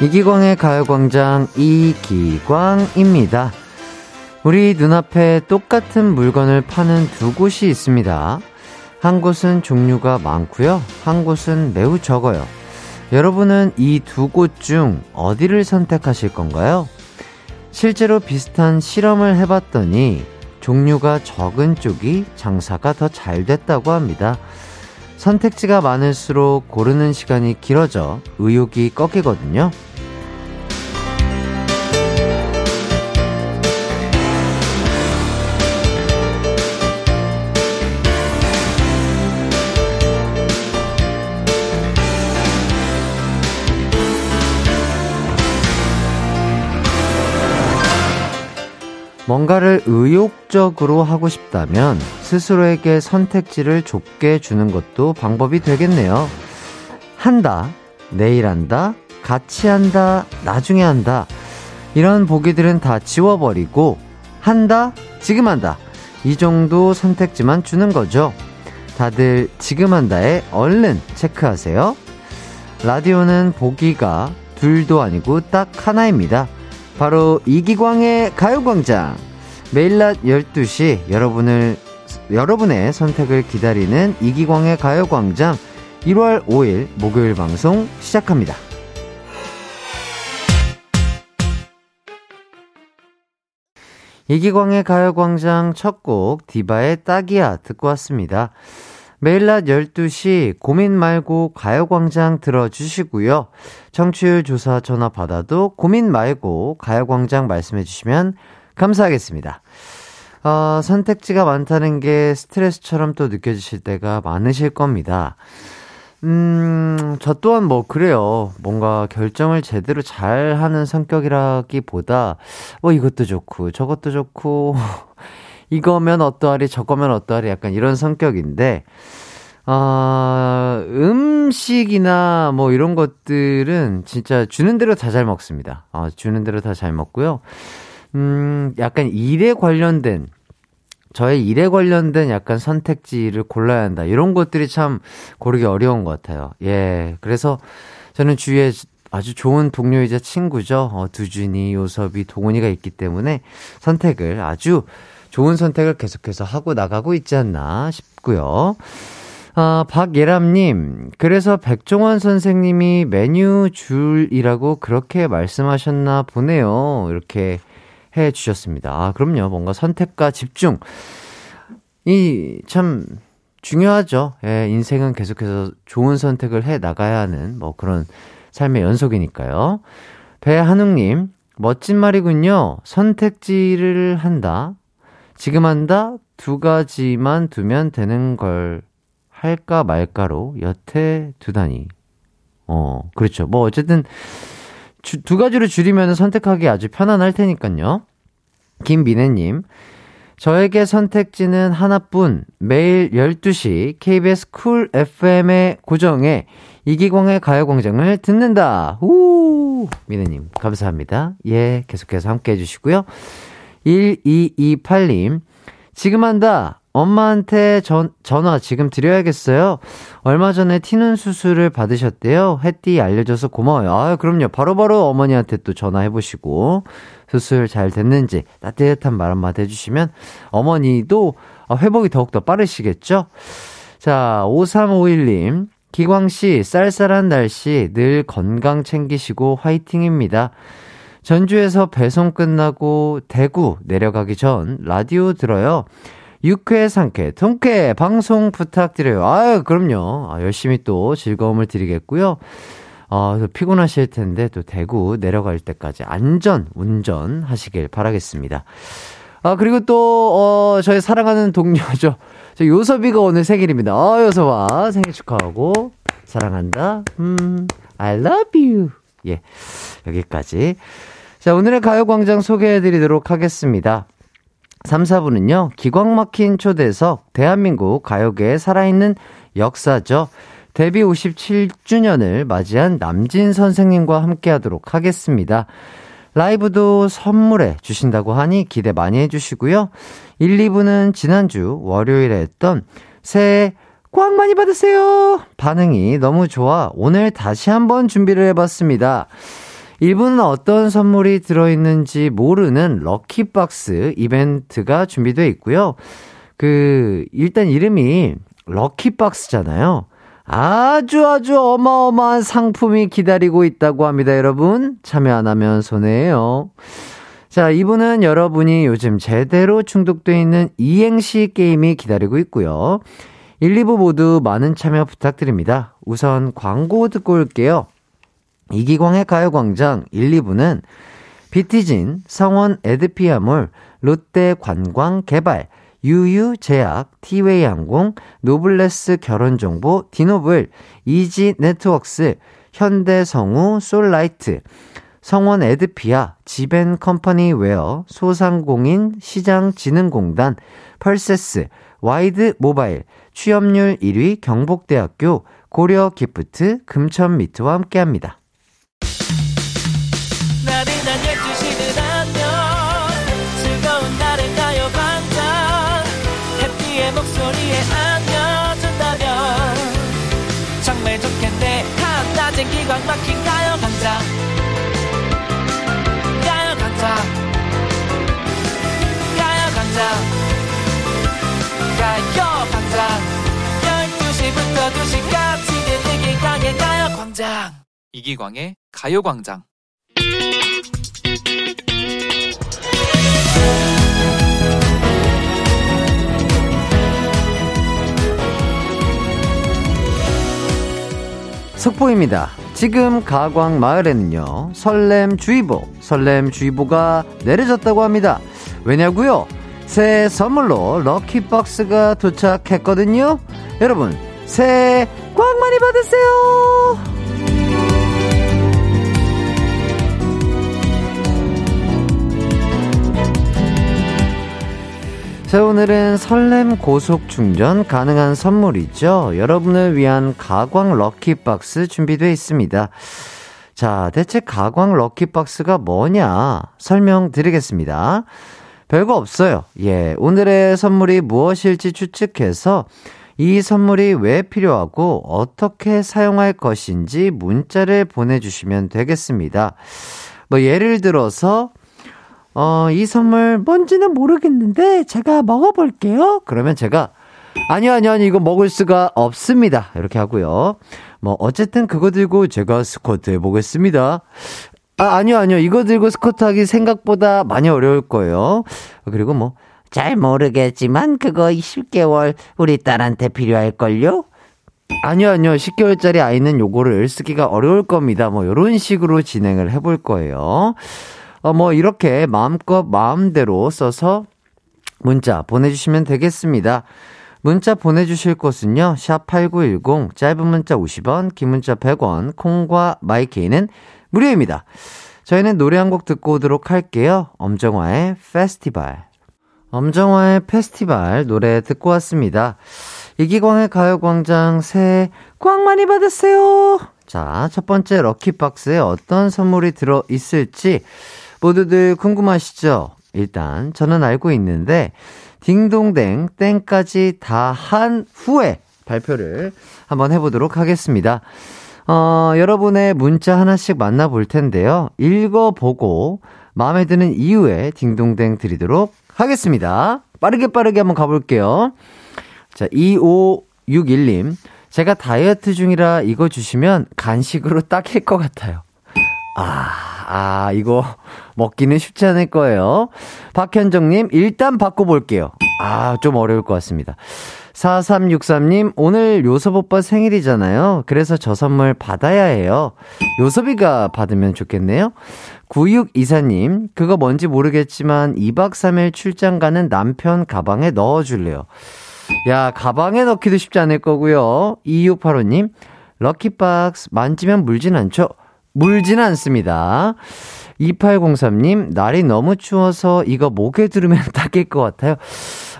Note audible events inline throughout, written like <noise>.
이기광의 가요광장 이기광입니다. 우리 눈앞에 똑같은 물건을 파는 두 곳이 있습니다. 한 곳은 종류가 많고요. 한 곳은 매우 적어요. 여러분은 이 두 곳 중 어디를 선택하실 건가요? 실제로 비슷한 실험을 해봤더니 종류가 적은 쪽이 장사가 더 잘 됐다고 합니다. 선택지가 많을수록 고르는 시간이 길어져 의욕이 꺾이거든요. 뭔가를 의욕적으로 하고 싶다면 스스로에게 선택지를 좁게 주는 것도 방법이 되겠네요. 한다, 내일 한다, 같이 한다, 나중에 한다. 이런 보기들은 다 지워버리고 한다, 지금 한다. 이 정도 선택지만 주는 거죠. 다들 지금 한다에 얼른 체크하세요. 라디오는 보기가 둘도 아니고 딱 하나입니다. 바로 이기광의 가요광장. 매일 낮 12시 여러분을, 여러분의 선택을 기다리는 이기광의 가요광장 1월 5일 목요일 방송 시작합니다. 이기광의 가요광장 첫 곡 디바의 딱이야 듣고 왔습니다. 매일 낮 12시 고민 말고 가요광장 들어주시고요. 청취율 조사 전화 받아도 고민 말고 가요광장 말씀해 주시면 감사하겠습니다. 어, 선택지가 많다는 게 스트레스처럼 또 느껴지실 때가 많으실 겁니다. 음, 저 또한 뭐, 그래요. 뭔가 결정을 제대로 잘 하는 성격이라기보다, 뭐 이것도 좋고, 저것도 좋고, <laughs> 이거면 어떠하리, 저거면 어떠하리 약간 이런 성격인데, 아, 음식이나 뭐 이런 것들은 진짜 주는 대로 다 잘 먹습니다. 아, 주는 대로 다 잘 먹고요. 음, 약간 일에 관련된, 저의 일에 관련된 약간 선택지를 골라야 한다. 이런 것들이 참 고르기 어려운 것 같아요. 예. 그래서 저는 주위에 아주 좋은 동료이자 친구죠. 어, 두준이, 요섭이, 동훈이가 있기 때문에 선택을 아주 좋은 선택을 계속해서 하고 나가고 있지 않나 싶고요. 아, 박예람님, 그래서 백종원 선생님이 메뉴 줄이라고 그렇게 말씀하셨나 보네요. 이렇게 해 주셨습니다. 아, 그럼요. 뭔가 선택과 집중. 이, 참, 중요하죠. 예, 인생은 계속해서 좋은 선택을 해 나가야 하는 뭐 그런 삶의 연속이니까요. 배한웅님, 멋진 말이군요. 선택지를 한다. 지금 한다? 두 가지만 두면 되는 걸 할까 말까로 여태 두다니. 어, 그렇죠. 뭐 어쨌든 주, 두 가지로 줄이면 선택하기 아주 편안할 테니까요. 김민혜님, 저에게 선택지는 하나뿐 매일 12시 KBS 쿨 FM의 고정에 이기광의 가요광장을 듣는다. 우 민혜님, 감사합니다. 예, 계속해서 함께 해주시고요. 1228님, 지금 한다. 엄마한테 전, 전화 지금 드려야겠어요. 얼마 전에 티눈 수술을 받으셨대요. 햇띠 알려줘서 고마워요. 아, 그럼요. 바로바로 바로 어머니한테 또 전화해보시고, 수술 잘 됐는지 따뜻한 말 한마디 해주시면, 어머니도 회복이 더욱더 빠르시겠죠? 자, 5351님. 기광씨, 쌀쌀한 날씨 늘 건강 챙기시고 화이팅입니다. 전주에서 배송 끝나고 대구 내려가기 전 라디오 들어요. 6회, 상쾌, 통쾌 방송 부탁드려요. 아유, 그럼요. 아, 열심히 또 즐거움을 드리겠고요. 어, 피곤하실 텐데 또 대구 내려갈 때까지 안전 운전 하시길 바라겠습니다. 아, 그리고 또, 어, 저희 사랑하는 동료죠. 저 요섭이가 오늘 생일입니다. 어, 요섭아, 생일 축하하고, 사랑한다. 음, I love you. 예, 여기까지. 자, 오늘의 가요광장 소개해드리도록 하겠습니다. 3, 4부는요, 기광 막힌 초대석, 대한민국 가요계에 살아있는 역사죠. 데뷔 57주년을 맞이한 남진 선생님과 함께 하도록 하겠습니다. 라이브도 선물해 주신다고 하니 기대 많이 해주시고요. 1, 2부는 지난주 월요일에 했던 새해 꽉 많이 받으세요! 반응이 너무 좋아 오늘 다시 한번 준비를 해봤습니다. 이분은 어떤 선물이 들어있는지 모르는 럭키박스 이벤트가 준비되어 있고요. 그, 일단 이름이 럭키박스잖아요. 아주 아주 어마어마한 상품이 기다리고 있다고 합니다, 여러분. 참여 안 하면 손해예요. 자, 이분은 여러분이 요즘 제대로 중독돼 있는 이행시 게임이 기다리고 있고요. 1, 2부 모두 많은 참여 부탁드립니다. 우선 광고 듣고 올게요. 이기광의 가요광장 1, 2부는 비티진, 성원 에드피아몰, 롯데 관광 개발, 유유제약, 티웨이 항공, 노블레스 결혼정보, 디노블, 이지 네트웍스, 현대성우, 솔라이트, 성원 에드피아, 지벤 컴퍼니 웨어, 소상공인 시장진흥공단, 펄세스, 와이드 모바일, 취업률 1위 경복대학교, 고려 기프트, 금천미트와 함께합니다. 막힌 가요광장. 가요광장. 가요광장. 가요광장. 12시부터 2시까지 이기광의 가요광장. 이기광의 가요광장. 속보입니다. 지금 가광 마을에는요, 설렘주의보, 설렘주의보가 내려졌다고 합니다. 왜냐고요? 새 선물로 럭키박스가 도착했거든요. 여러분, 꽉 많이 받으세요! 자, 오늘은 설렘 고속 충전 가능한 선물이죠. 여러분을 위한 가광 럭키박스 준비되어 있습니다. 자, 대체 가광 럭키박스가 뭐냐 설명드리겠습니다. 별거 없어요. 예, 오늘의 선물이 무엇일지 추측해서 이 선물이 왜 필요하고 어떻게 사용할 것인지 문자를 보내주시면 되겠습니다. 뭐 예를 들어서 어, 이 선물 뭔지는 모르겠는데 제가 먹어볼게요. 그러면 제가 아니요, 아니요, 아니, 이거 먹을 수가 없습니다. 이렇게 하고요. 뭐, 어쨌든 그거 들고 제가 스쿼트 해보겠습니다. 아, 아니요, 아니요. 이거 들고 스쿼트 하기 생각보다 많이 어려울 거예요. 그리고 뭐, 잘 모르겠지만 그거 10개월 우리 딸한테 필요할걸요? 아니요, 아니요. 10개월짜리 아이는 요거를 쓰기가 어려울 겁니다. 뭐, 요런 식으로 진행을 해볼 거예요. 어, 뭐, 이렇게 마음껏 마음대로 써서 문자 보내주시면 되겠습니다. 문자 보내주실 곳은요, 샵8910, 짧은 문자 50원, 긴 문자 100원, 콩과 마이케이는 무료입니다. 저희는 노래 한 곡 듣고 오도록 할게요. 엄정화의 페스티벌. 엄정화의 페스티벌 노래 듣고 왔습니다. 이기광의 가요광장 새해 꽉 많이 받으세요! 자, 첫 번째 럭키박스에 어떤 선물이 들어 있을지 모두들 궁금하시죠? 일단 저는 알고 있는데 딩동댕 땡까지 다 한 후에 발표를 한번 해보도록 하겠습니다. 어, 여러분의 문자 하나씩 만나볼 텐데요. 읽어보고 마음에 드는 이유에 딩동댕 드리도록 하겠습니다. 빠르게 빠르게 한번 가볼게요. 자, 2561님. 제가 다이어트 중이라 이거 주시면 간식으로 <laughs> 딱일 것 같아요. 아, 아, 이거 먹기는 쉽지 않을 거예요. 박현정님, 일단 바꿔볼게요. 아, 좀 어려울 것 같습니다. 4363님, 오늘 요섭 오빠 생일이잖아요. 그래서 저 선물 받아야 해요. 요섭이가 받으면 좋겠네요. 9624님, 그거 뭔지 모르겠지만 2박 3일 출장 가는 남편 가방에 넣어줄래요. 야, 가방에 넣기도 쉽지 않을 거고요. 2685님, 럭키박스 만지면 물진 않죠? 물진 않습니다. 2803님, 날이 너무 추워서 이거 목에 두르면 <laughs> 닦일 것 같아요.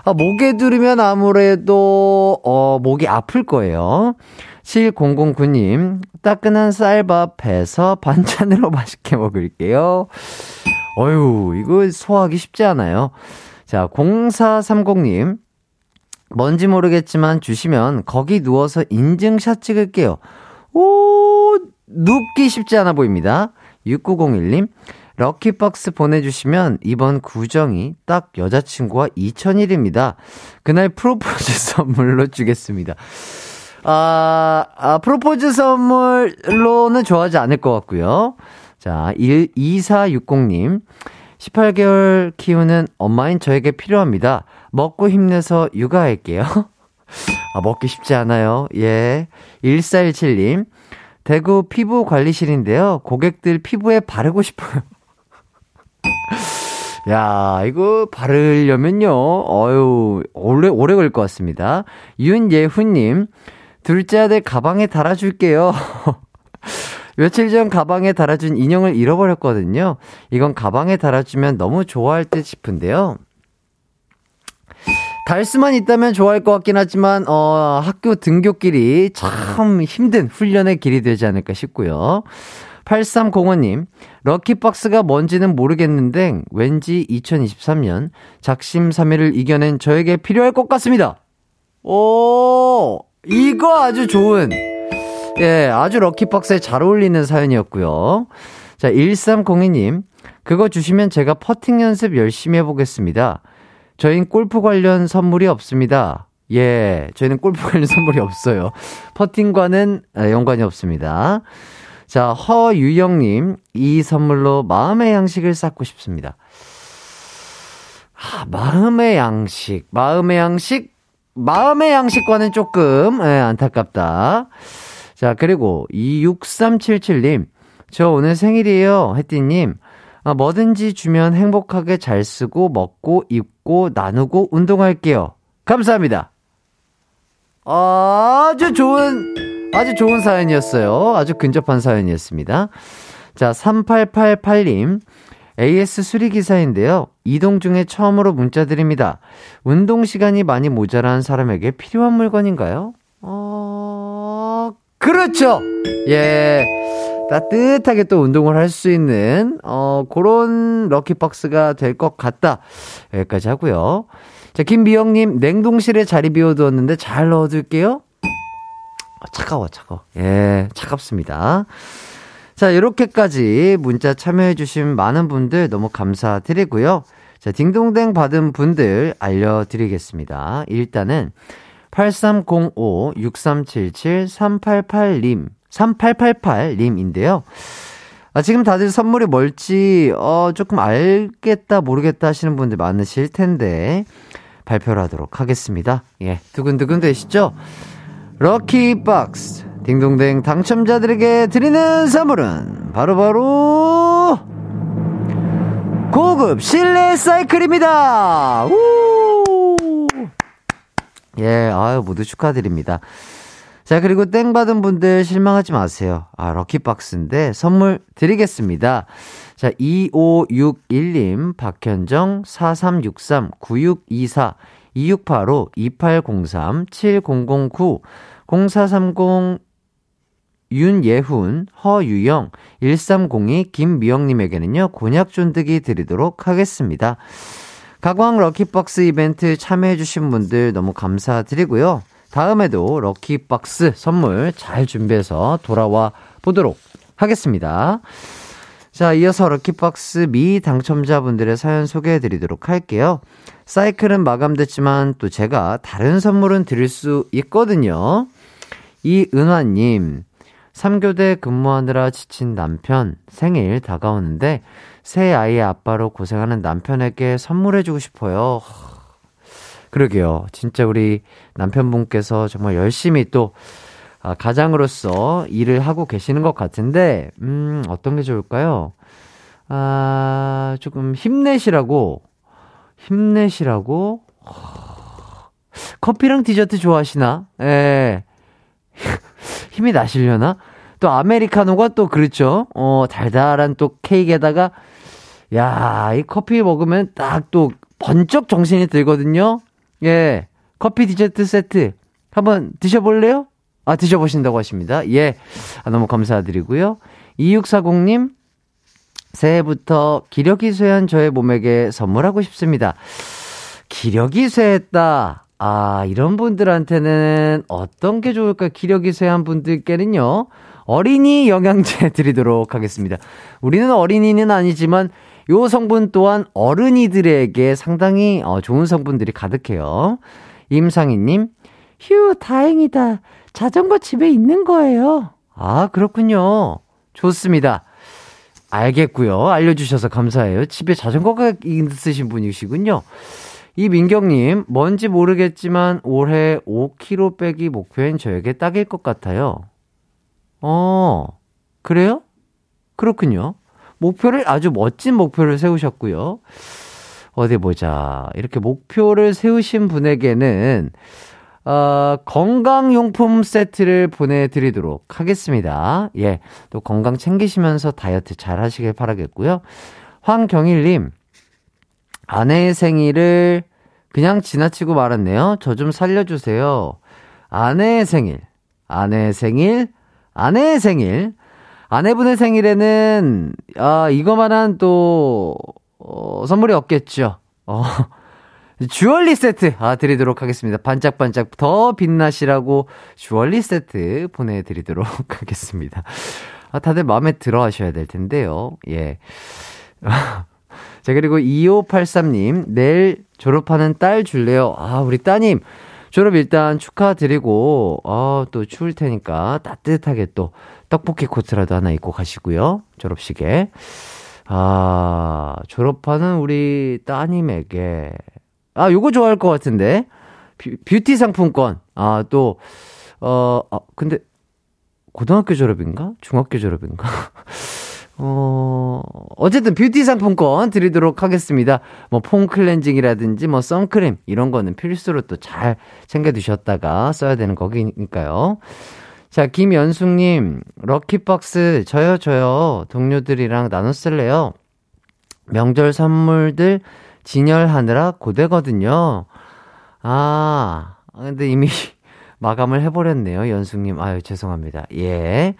아, 목에 두르면 아무래도, 어, 목이 아플 거예요. 7009님, 따끈한 쌀밥 해서 반찬으로 <laughs> 맛있게 먹을게요. 어휴, 이거 소화하기 쉽지 않아요. 자, 0430님, 뭔지 모르겠지만 주시면 거기 누워서 인증샷 찍을게요. 오, 눕기 쉽지 않아 보입니다. 6901님, 럭키박스 보내주시면 이번 구정이 딱 여자친구와 2000일입니다. 그날 프로포즈 <laughs> 선물로 주겠습니다. 아, 아, 프로포즈 선물로는 좋아하지 않을 것 같고요. 자, 1, 2460님. 18개월 키우는 엄마인 저에게 필요합니다. 먹고 힘내서 육아할게요. <laughs> 아, 먹기 쉽지 않아요. 예. 1417님. 대구 피부 관리실인데요. 고객들 피부에 바르고 싶어요. <laughs> 야, 이거 바르려면요. 어유 오래, 오래 걸릴 것 같습니다. 윤예훈님. 둘째 아들 가방에 달아줄게요. <laughs> 며칠 전 가방에 달아준 인형을 잃어버렸거든요. 이건 가방에 달아주면 너무 좋아할 듯 싶은데요. 달 수만 있다면 좋아할 것 같긴 하지만, 어, 학교 등교길이 참 힘든 훈련의 길이 되지 않을까 싶고요. 8305님, 럭키박스가 뭔지는 모르겠는데, 왠지 2023년 작심 삼일을 이겨낸 저에게 필요할 것 같습니다. 오, 이거 아주 좋은, 예, 아주 럭키박스에 잘 어울리는 사연이었고요. 자, 1302님, 그거 주시면 제가 퍼팅 연습 열심히 해보겠습니다. 저희는 골프 관련 선물이 없습니다. 예, 저희는 골프 관련 <laughs> 선물이 없어요. 퍼팅과는 아, 연관이 없습니다. 자, 허유영님, 이 선물로 마음의 양식을 쌓고 싶습니다. 아, 마음의 양식, 마음의 양식, 마음의 양식과는 조금, 예, 안타깝다. 자, 그리고 26377님, 저 오늘 생일이에요. 혜띠님, 아, 뭐든지 주면 행복하게 잘 쓰고 먹고 입고 나누고 운동할게요. 감사합니다. 아주 좋은, 아주 좋은 사연이었어요. 아주 근접한 사연이었습니다. 자, 3888님. AS 수리기사인데요. 이동 중에 처음으로 문자 드립니다. 운동 시간이 많이 모자란 사람에게 필요한 물건인가요? 어, 그렇죠! 예. 따뜻하게 또 운동을 할 수 있는, 어, 그런 럭키박스가 될 것 같다. 여기까지 하고요. 자, 김미영님, 냉동실에 자리 비워 두었는데 잘 넣어 둘게요. 아, 차가워, 차가워. 예, 차갑습니다. 자, 이렇게까지 문자 참여해주신 많은 분들 너무 감사드리고요. 자, 딩동댕 받은 분들 알려드리겠습니다. 일단은 8305-6377-388님, 3888님인데요. 아, 지금 다들 선물이 뭘지, 어, 조금 알겠다, 모르겠다 하시는 분들 많으실 텐데, 발표를 하도록 하겠습니다. 예, 두근두근 되시죠? 럭키박스, 딩동댕 당첨자들에게 드리는 선물은 바로바로, 바로 고급 실내 사이클입니다! 우! 예, 아유, 모두 축하드립니다. 자, 그리고 땡 받은 분들 실망하지 마세요. 아, 럭키박스인데 선물 드리겠습니다. 자, 2561님, 박현정, 4363, 9624, 2685, 2803, 7009, 0430, 윤예훈, 허유영, 1302, 김미영님에게는요, 곤약 쫀득이 드리도록 하겠습니다. 가광 럭키박스 이벤트 참여해주신 분들 너무 감사드리고요. 다음에도 럭키박스 선물 잘 준비해서 돌아와 보도록 하겠습니다. 자, 이어서 럭키박스 미 당첨자분들의 사연 소개해 드리도록 할게요. 사이클은 마감됐지만 또 제가 다른 선물은 드릴 수 있거든요. 이은화님, 3교대 근무하느라 지친 남편 생일 다가오는데 새 아이의 아빠로 고생하는 남편에게 선물해주고 싶어요. 그러게요. 진짜 우리 남편분께서 정말 열심히 또 아, 가장으로서 일을 하고 계시는 것 같은데, 음, 어떤 게 좋을까요? 아, 조금 힘내시라고, 힘내시라고, 커피랑 디저트 좋아하시나? 예. <laughs> 힘이 나시려나? 또 아메리카노가 또 그렇죠. 어, 달달한 또 케이크에다가, 야, 이 커피 먹으면 딱 또 번쩍 정신이 들거든요. 예. 커피 디저트 세트 한번 드셔볼래요? 아, 드셔보신다고 하십니다. 예. 아, 너무 감사드리고요. 2640님, 새해부터 기력이 쇠한 저의 몸에게 선물하고 싶습니다. 기력이 쇠했다. 아, 이런 분들한테는 어떤 게 좋을까? 기력이 쇠한 분들께는요, 어린이 영양제 <laughs> 드리도록 하겠습니다. 우리는 어린이는 아니지만 요 성분 또한 어른이들에게 상당히 어, 좋은 성분들이 가득해요. 임상희님, 휴, 다행이다. 자전거 집에 있는 거예요. 아, 그렇군요. 좋습니다. 알겠고요. 알려주셔서 감사해요. 집에 자전거가 있으신 분이시군요. 이민경님, 뭔지 모르겠지만 올해 5kg 빼기 목표인 저에게 딱일 것 같아요. 어, 그래요? 그렇군요. 목표를 아주 멋진 목표를 세우셨고요. 어디 보자. 이렇게 목표를 세우신 분에게는 어, 건강용품 세트를 보내드리도록 하겠습니다. 예. 또 건강 챙기시면서 다이어트 잘 하시길 바라겠고요. 황경일님, 아내의 생일을 그냥 지나치고 말았네요. 저 좀 살려주세요. 아내의 생일, 아내의 생일, 아내의 생일. 아내분의 생일에는, 아, 이거만한 또, 어, 선물이 없겠죠. 어, <laughs> 주얼리 세트 아 드리도록 하겠습니다. 반짝반짝 더 빛나시라고 주얼리 세트 보내드리도록 <laughs> 하겠습니다. 아, 다들 마음에 들어 하셔야 될 텐데요. 예. <laughs> 자, 그리고 2583님, 내일 졸업하는 딸 줄래요? 아, 우리 따님, 졸업 일단 축하드리고, 아, 또 추울 테니까 따뜻하게 또 떡볶이 코트라도 하나 입고 가시고요. 졸업식에. 아, 졸업하는 우리 따님에게 아, 요거 좋아할 것 같은데. 뷰, 티 상품권. 아, 또, 어, 아, 근데, 고등학교 졸업인가? 중학교 졸업인가? <laughs> 어, 어쨌든 뷰티 상품권 드리도록 하겠습니다. 뭐, 폼 클렌징이라든지, 뭐, 선크림, 이런 거는 필수로 또 잘 챙겨두셨다가 써야 되는 거기니까요. 자, 김연숙님, 럭키박스, 저요, 저요. 동료들이랑 나눠 쓸래요? 명절 선물들 진열하느라 고되거든요. 아, 근데 이미 <laughs> 마감을 해버렸네요. 연숙님. 아유, 죄송합니다. 예.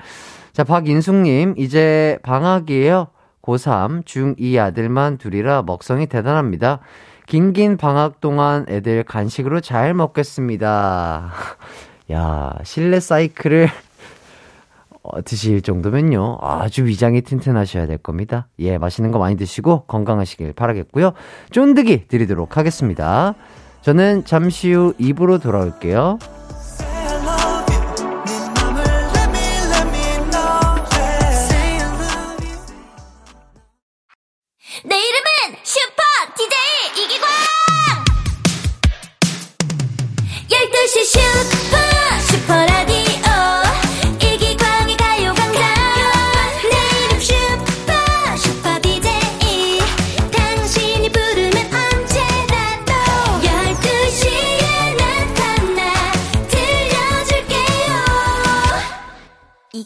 자, 박인숙님. 이제 방학이에요. 고3, 중2 아들만 둘이라 먹성이 대단합니다. 긴긴 방학 동안 애들 간식으로 잘 먹겠습니다. <laughs> 야, 실내 사이클을 <laughs> 어, 드실 정도면요. 아주 위장이 튼튼하셔야 될 겁니다. 예, 맛있는 거 많이 드시고 건강하시길 바라겠고요. 쫀득이 드리도록 하겠습니다. 저는 잠시 후 입으로 돌아올게요.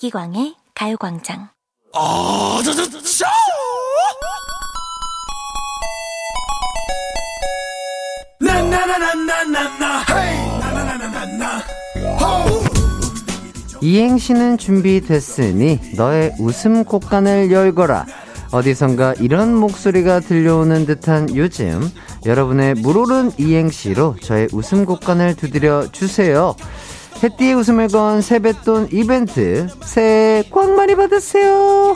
이기광의 가요광장. 아, 저, 저, 저, 저! 이행시는 준비됐으니 너의 웃음 곳간을 열거라. 어디선가 이런 목소리가 들려오는 듯한 요즘 여러분의 물오른 이행시로 저의 웃음 곳간을 두드려 주세요. 해띠의 웃음을 건 세뱃돈 이벤트 새해 꽉 많이 받으세요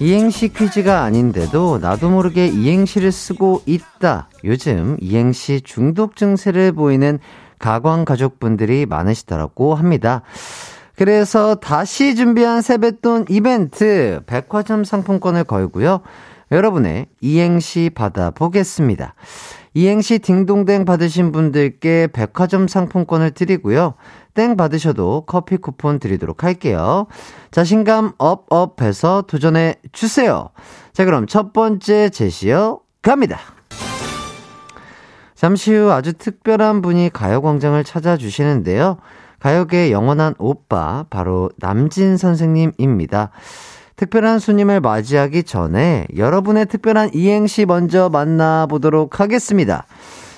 이행시 퀴즈가 아닌데도 나도 모르게 이행시를 쓰고 있다. 요즘 이행시 중독 증세를 보이는 가광 가족분들이 많으시더라고 합니다. 그래서 다시 준비한 세뱃돈 이벤트 백화점 상품권을 걸고요. 여러분의 이행시 받아보겠습니다. 이행시 딩동댕 받으신 분들께 백화점 상품권을 드리고요. 땡 받으셔도 커피 쿠폰 드리도록 할게요. 자신감 업업 해서 도전해 주세요. 자, 그럼 첫 번째 제시어 갑니다. 잠시 후 아주 특별한 분이 가요광장을 찾아주시는데요. 가요계의 영원한 오빠, 바로 남진 선생님입니다. 특별한 손님을 맞이하기 전에 여러분의 특별한 이행시 먼저 만나보도록 하겠습니다.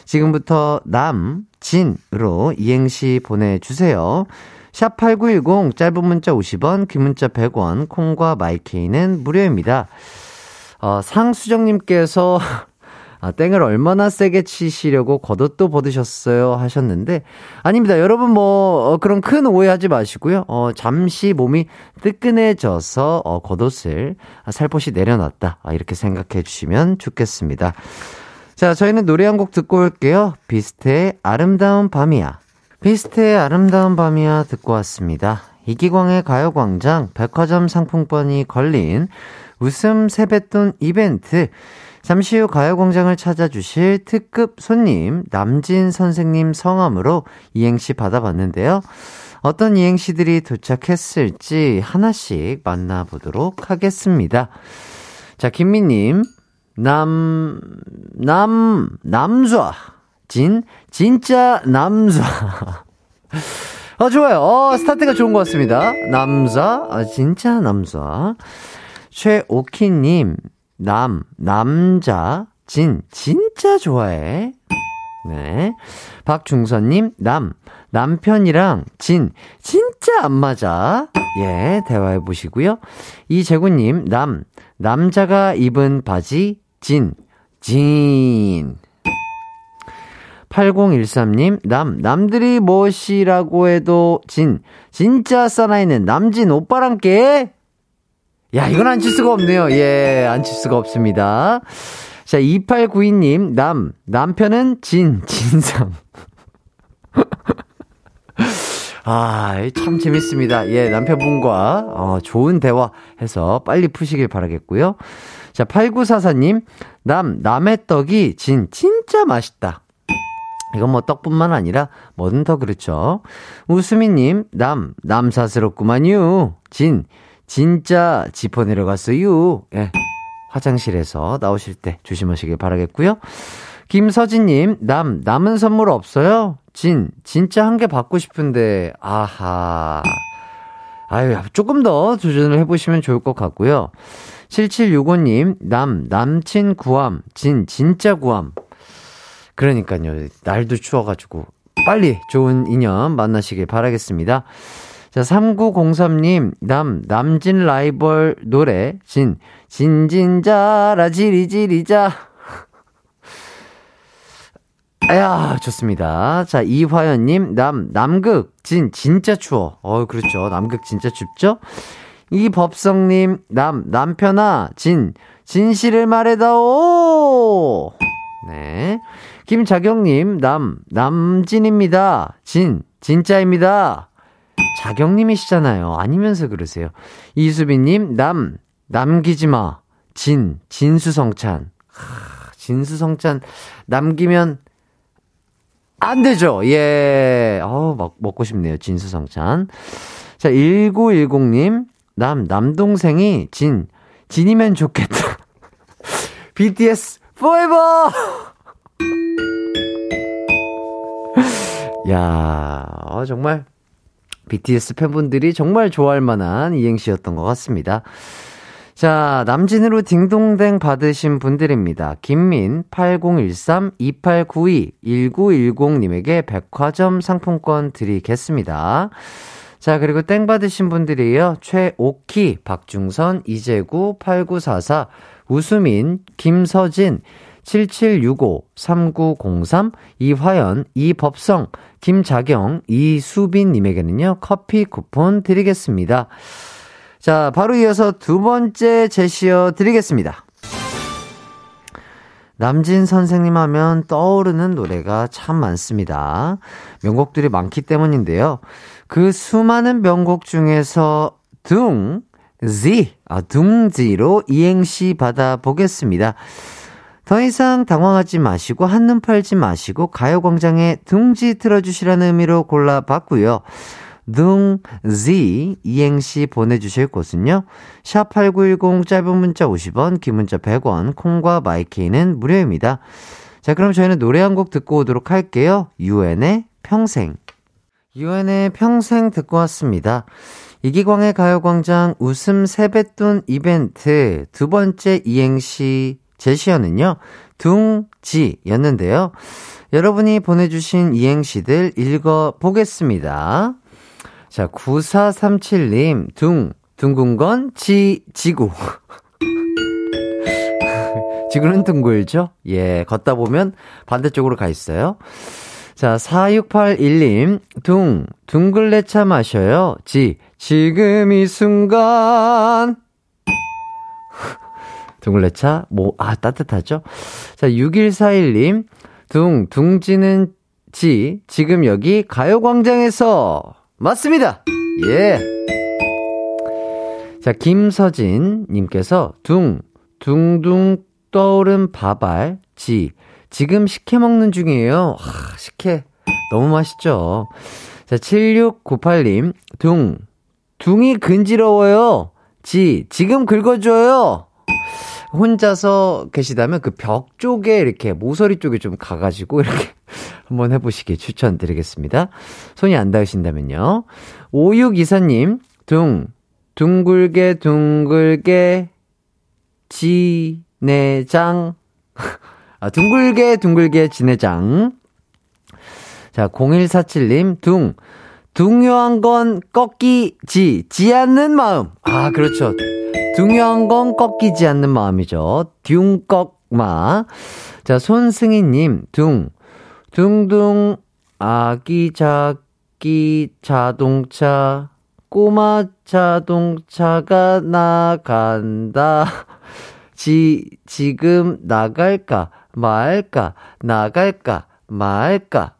지금부터 남, 진으로 이행시 보내주세요. 샵8910 짧은 문자 50원, 긴 문자 100원, 콩과 마이케이는 무료입니다. 어, 상수정님께서 아, 땡을 얼마나 세게 치시려고 겉옷도 벗으셨어요 하셨는데 아닙니다. 여러분 뭐 어, 그런 큰 오해하지 마시고요. 어, 잠시 몸이 뜨끈해져서 어, 겉옷을 살포시 내려놨다 아, 이렇게 생각해 주시면 좋겠습니다. 자, 저희는 노래 한 곡 듣고 올게요. 비스트의 아름다운 밤이야. 비스트의 아름다운 밤이야 듣고 왔습니다. 이기광의 가요광장 백화점 상품권이 걸린 웃음 세뱃돈 이벤트 잠시 후 가요광장을 찾아주실 특급 손님 남진 선생님 성함으로 이행시 받아봤는데요. 어떤 이행시들이 도착했을지 하나씩 만나보도록 하겠습니다. 자, 김미님, 남, 남, 남좌. 진, 진짜 남좌. <laughs> 어, 좋아요. 어, 스타트가 좋은 것 같습니다. 남자, 아, 진짜 남자. 최오키님, 남, 남자, 진, 진짜 좋아해. 네. 박중선님, 남, 남편이랑 진, 진짜 안 맞아. 예, 대화해 보시고요. 이재구님, 남, 남자가 입은 바지, 진, 진. 8013님, 남, 남들이 무엇이라고 해도 진, 진짜 사나이는 남진 오빠랑 께? 야, 이건 안 칠 수가 없네요. 예, 안 칠 수가 없습니다. 자, 2892님, 남, 남편은 진, 진상. <laughs> 아, 참 재밌습니다. 예, 남편분과, 어, 좋은 대화 해서 빨리 푸시길 바라겠고요. 자, 8944님, 남, 남의 떡이 진, 진짜 맛있다. 이건 뭐 떡뿐만 아니라 뭐든 더 그렇죠. 우수미님, 남, 남사스럽구만요. 진, 진짜 짚어 내려갔어요. 예. 화장실에서 나오실 때 조심하시길 바라겠고요. 김서진님, 남, 남은 선물 없어요? 진, 진짜 한 개 받고 싶은데, 아하. 아유, 조금 더 도전을 해보시면 좋을 것 같고요. 7765님, 남, 남친 구함, 진, 진짜 구함. 그러니까요. 날도 추워가지고 빨리 좋은 인연 만나시길 바라겠습니다. 자, 3903님, 남, 남진 라이벌 노래, 진, 진진자라 지리지리자. 야 좋습니다. 자, 이화연님, 남, 남극, 진, 진짜 추워. 어, 그렇죠. 남극 진짜 춥죠? 이법성님, 남, 남편아, 진, 진실을 말해다오! 네. 김자경님, 남, 남진입니다. 진, 진짜입니다. 자경님이시잖아요. 아니면서 그러세요. 이수빈님, 남, 남기지 마. 진, 진수성찬. 하, 진수성찬, 남기면 안 되죠. 예. 어, 먹, 먹고 싶네요. 진수성찬. 자, 1910님, 남, 남동생이 진, 진이면 좋겠다. <laughs> BTS, forever! <laughs> 야, 어, 정말 BTS 팬분들이 정말 좋아할 만한 이행시였던 것 같습니다. 자, 남진으로 딩동댕 받으신 분들입니다. 김민, 8013-2892-1910님에게 백화점 상품권 드리겠습니다. 자, 그리고 땡 받으신 분들이에요. 최오키, 박중선, 이재구, 8944, 우수민, 김서진, 7765-3903, 이화연, 이법성, 김자경, 이수빈님에게는요, 커피 쿠폰 드리겠습니다. 자, 바로 이어서 두 번째 제시어 드리겠습니다. 남진 선생님 하면 떠오르는 노래가 참 많습니다. 명곡들이 많기 때문인데요. 그 수많은 명곡 중에서 둥, 지, 아, 둥지로 이행시 받아보겠습니다. 더 이상 당황하지 마시고 한눈 팔지 마시고 가요광장에 둥지 틀어주시라는 의미로 골라봤고요. 둥지 이행시 보내주실 곳은요. 샵8910 짧은 문자 50원 긴 문자 100원 콩과 마이케이는 무료입니다. 자 그럼 저희는 노래 한 곡 듣고 오도록 할게요. 유엔의 평생 유엔의 평생 듣고 왔습니다. 이기광의 가요광장 웃음 세뱃돈 이벤트 두 번째 이행시 제시어는요, 둥지였는데요. 여러분이 보내주신 이행시들 읽어보겠습니다. 자, 9437님, 둥, 둥근 건 지, 지구. <laughs> 지구는 둥글죠? 예, 걷다 보면 반대쪽으로 가 있어요. 자, 4681님, 둥, 둥글레차 마셔요. 지, 지금 이 순간. 둥글레차, 뭐, 아, 따뜻하죠? 자, 6141님, 둥, 둥지는 지, 지금 여기 가요광장에서. 맞습니다! 예. 자, 김서진님께서 둥, 둥둥 떠오른 밥알, 지, 지금 식혜 먹는 중이에요. 하, 식혜. 너무 맛있죠? 자, 7698님, 둥, 둥이 근지러워요. 지, 지금 긁어줘요. 혼자서 계시다면 그 벽 쪽에 이렇게 모서리 쪽에 좀 가가지고 이렇게 <laughs> 한번 해보시길 추천드리겠습니다. 손이 안 닿으신다면요. 5624님, 둥, 둥글게 둥글게 지내장. <laughs> 아, 둥글게 둥글게 지내장. 자, 0147님, 둥. 중요한 건 꺾이지, 지 않는 마음. 아, 그렇죠. 중요한 건 꺾이지 않는 마음이죠. 둥꺽마. 자, 손승희님, 둥. 둥둥, 아기, 자기, 자동차, 꼬마 자동차가 나간다. 지, 지금 나갈까, 말까, 나갈까, 말까.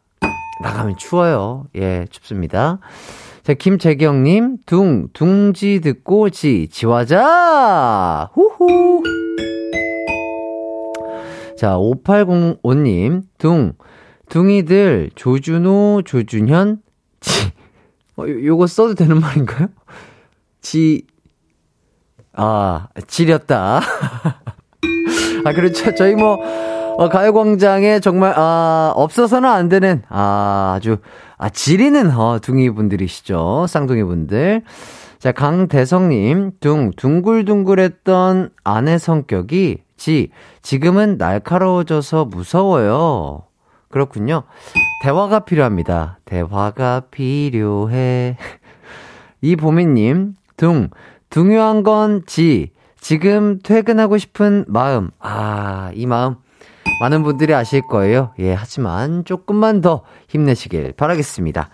나가면 추워요. 예, 춥습니다. 자, 김재경님, 둥, 둥지 듣고 지, 지화자! 후후! 자, 5805님, 둥, 둥이들, 조준호, 조준현, 지, 어, 요 거 써도 되는 말인가요? 지, 아, 지렸다. <laughs> 아, 그렇죠. 저희 뭐, 어, 가요광장에 정말, 아, 없어서는 안 되는, 아, 아주, 아, 지리는, 어, 둥이 분들이시죠. 쌍둥이 분들. 자, 강대성님, 둥, 둥글둥글했던 아내 성격이, 지, 지금은 날카로워져서 무서워요. 그렇군요. 대화가 필요합니다. 대화가 필요해. <laughs> 이보미님, 둥, 중요한 건 지, 지금 퇴근하고 싶은 마음. 아, 이 마음. 많은 분들이 아실 거예요. 예, 하지만 조금만 더 힘내시길 바라겠습니다.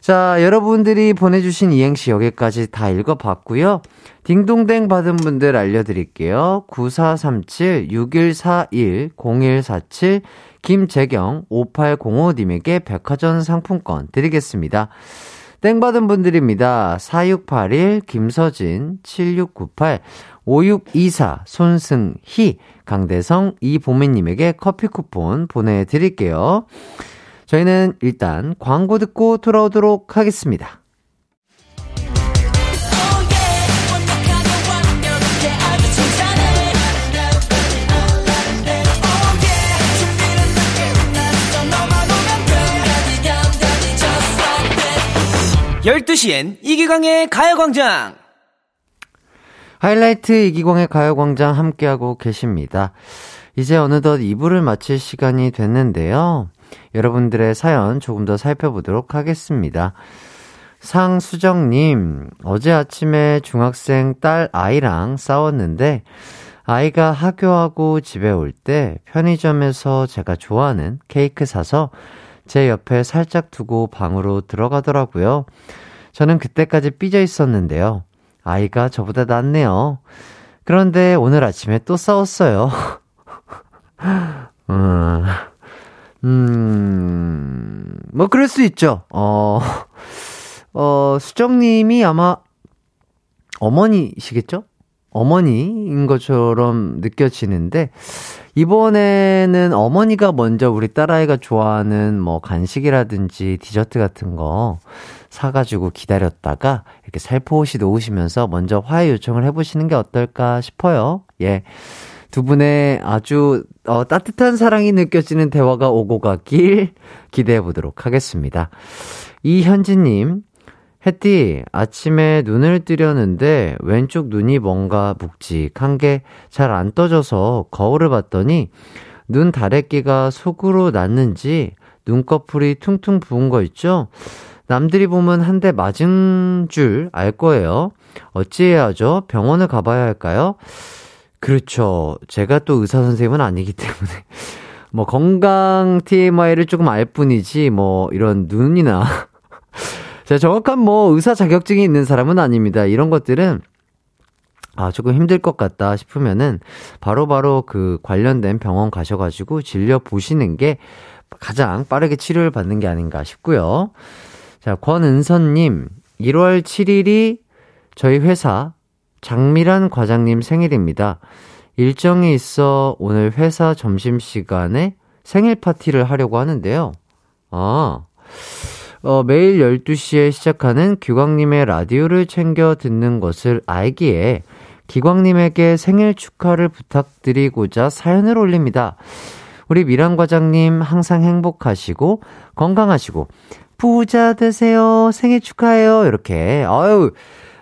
자, 여러분들이 보내주신 이행시 여기까지 다 읽어봤고요. 딩동댕 받은 분들 알려드릴게요. 9437-6141-0147 김재경 5805님에게 백화점 상품권 드리겠습니다. 땡 받은 분들입니다. 4681 김서진 7698 5624 손승희 강대성 이보미님에게 커피 쿠폰 보내드릴게요. 저희는 일단 광고 듣고 돌아오도록 하겠습니다. 열두 시엔 이기광의 가요광장! 하이라이트 이기광의 가요광장 함께하고 계십니다. 이제 어느덧 2부를 마칠 시간이 됐는데요. 여러분들의 사연 조금 더 살펴보도록 하겠습니다. 상수정님, 어제 아침에 중학생 딸 아이랑 싸웠는데, 아이가 학교하고 집에 올 때 편의점에서 제가 좋아하는 케이크 사서 제 옆에 살짝 두고 방으로 들어가더라고요. 저는 그때까지 삐져 있었는데요. 아이가 저보다 낫네요. 그런데 오늘 아침에 또 싸웠어요. <laughs> 음, 음, 뭐, 그럴 수 있죠. 어, 어, 수정님이 아마 어머니시겠죠? 어머니인 것처럼 느껴지는데, 이번에는 어머니가 먼저 우리 딸아이가 좋아하는 뭐 간식이라든지 디저트 같은 거 사가지고 기다렸다가 이렇게 살포시 놓으시면서 먼저 화해 요청을 해보시는 게 어떨까 싶어요. 예. 두 분의 아주 어, 따뜻한 사랑이 느껴지는 대화가 오고 가길 기대해 보도록 하겠습니다. 이현진님, 햇띠, 아침에 눈을 뜨려는데 왼쪽 눈이 뭔가 묵직한 게 잘 안 떠져서 거울을 봤더니 눈 다래끼가 속으로 났는지 눈꺼풀이 퉁퉁 부은 거 있죠? 남들이 보면 한 대 맞은 줄 알 거예요. 어찌해야 하죠? 병원을 가봐야 할까요? 그렇죠. 제가 또 의사 선생님은 아니기 때문에. <laughs> 뭐 건강 TMI를 조금 알 뿐이지 뭐 이런 눈이나 제가 정확한 뭐 의사 자격증이 있는 사람은 아닙니다. 이런 것들은 아, 조금 힘들 것 같다 싶으면은 바로바로 바로 그 관련된 병원 가셔가지고 진료 보시는 게 가장 빠르게 치료를 받는 게 아닌가 싶고요. 자, 권은선님, 1월 7일이 저희 회사 장미란 과장님 생일입니다. 일정이 있어 오늘 회사 점심시간에 생일 파티를 하려고 하는데요. 아, 어, 매일 12시에 시작하는 규광님의 라디오를 챙겨 듣는 것을 알기에 기광님에게 생일 축하를 부탁드리고자 사연을 올립니다. 우리 미란 과장님 항상 행복하시고 건강하시고 부자 되세요. 생일 축하해요. 이렇게. 아유,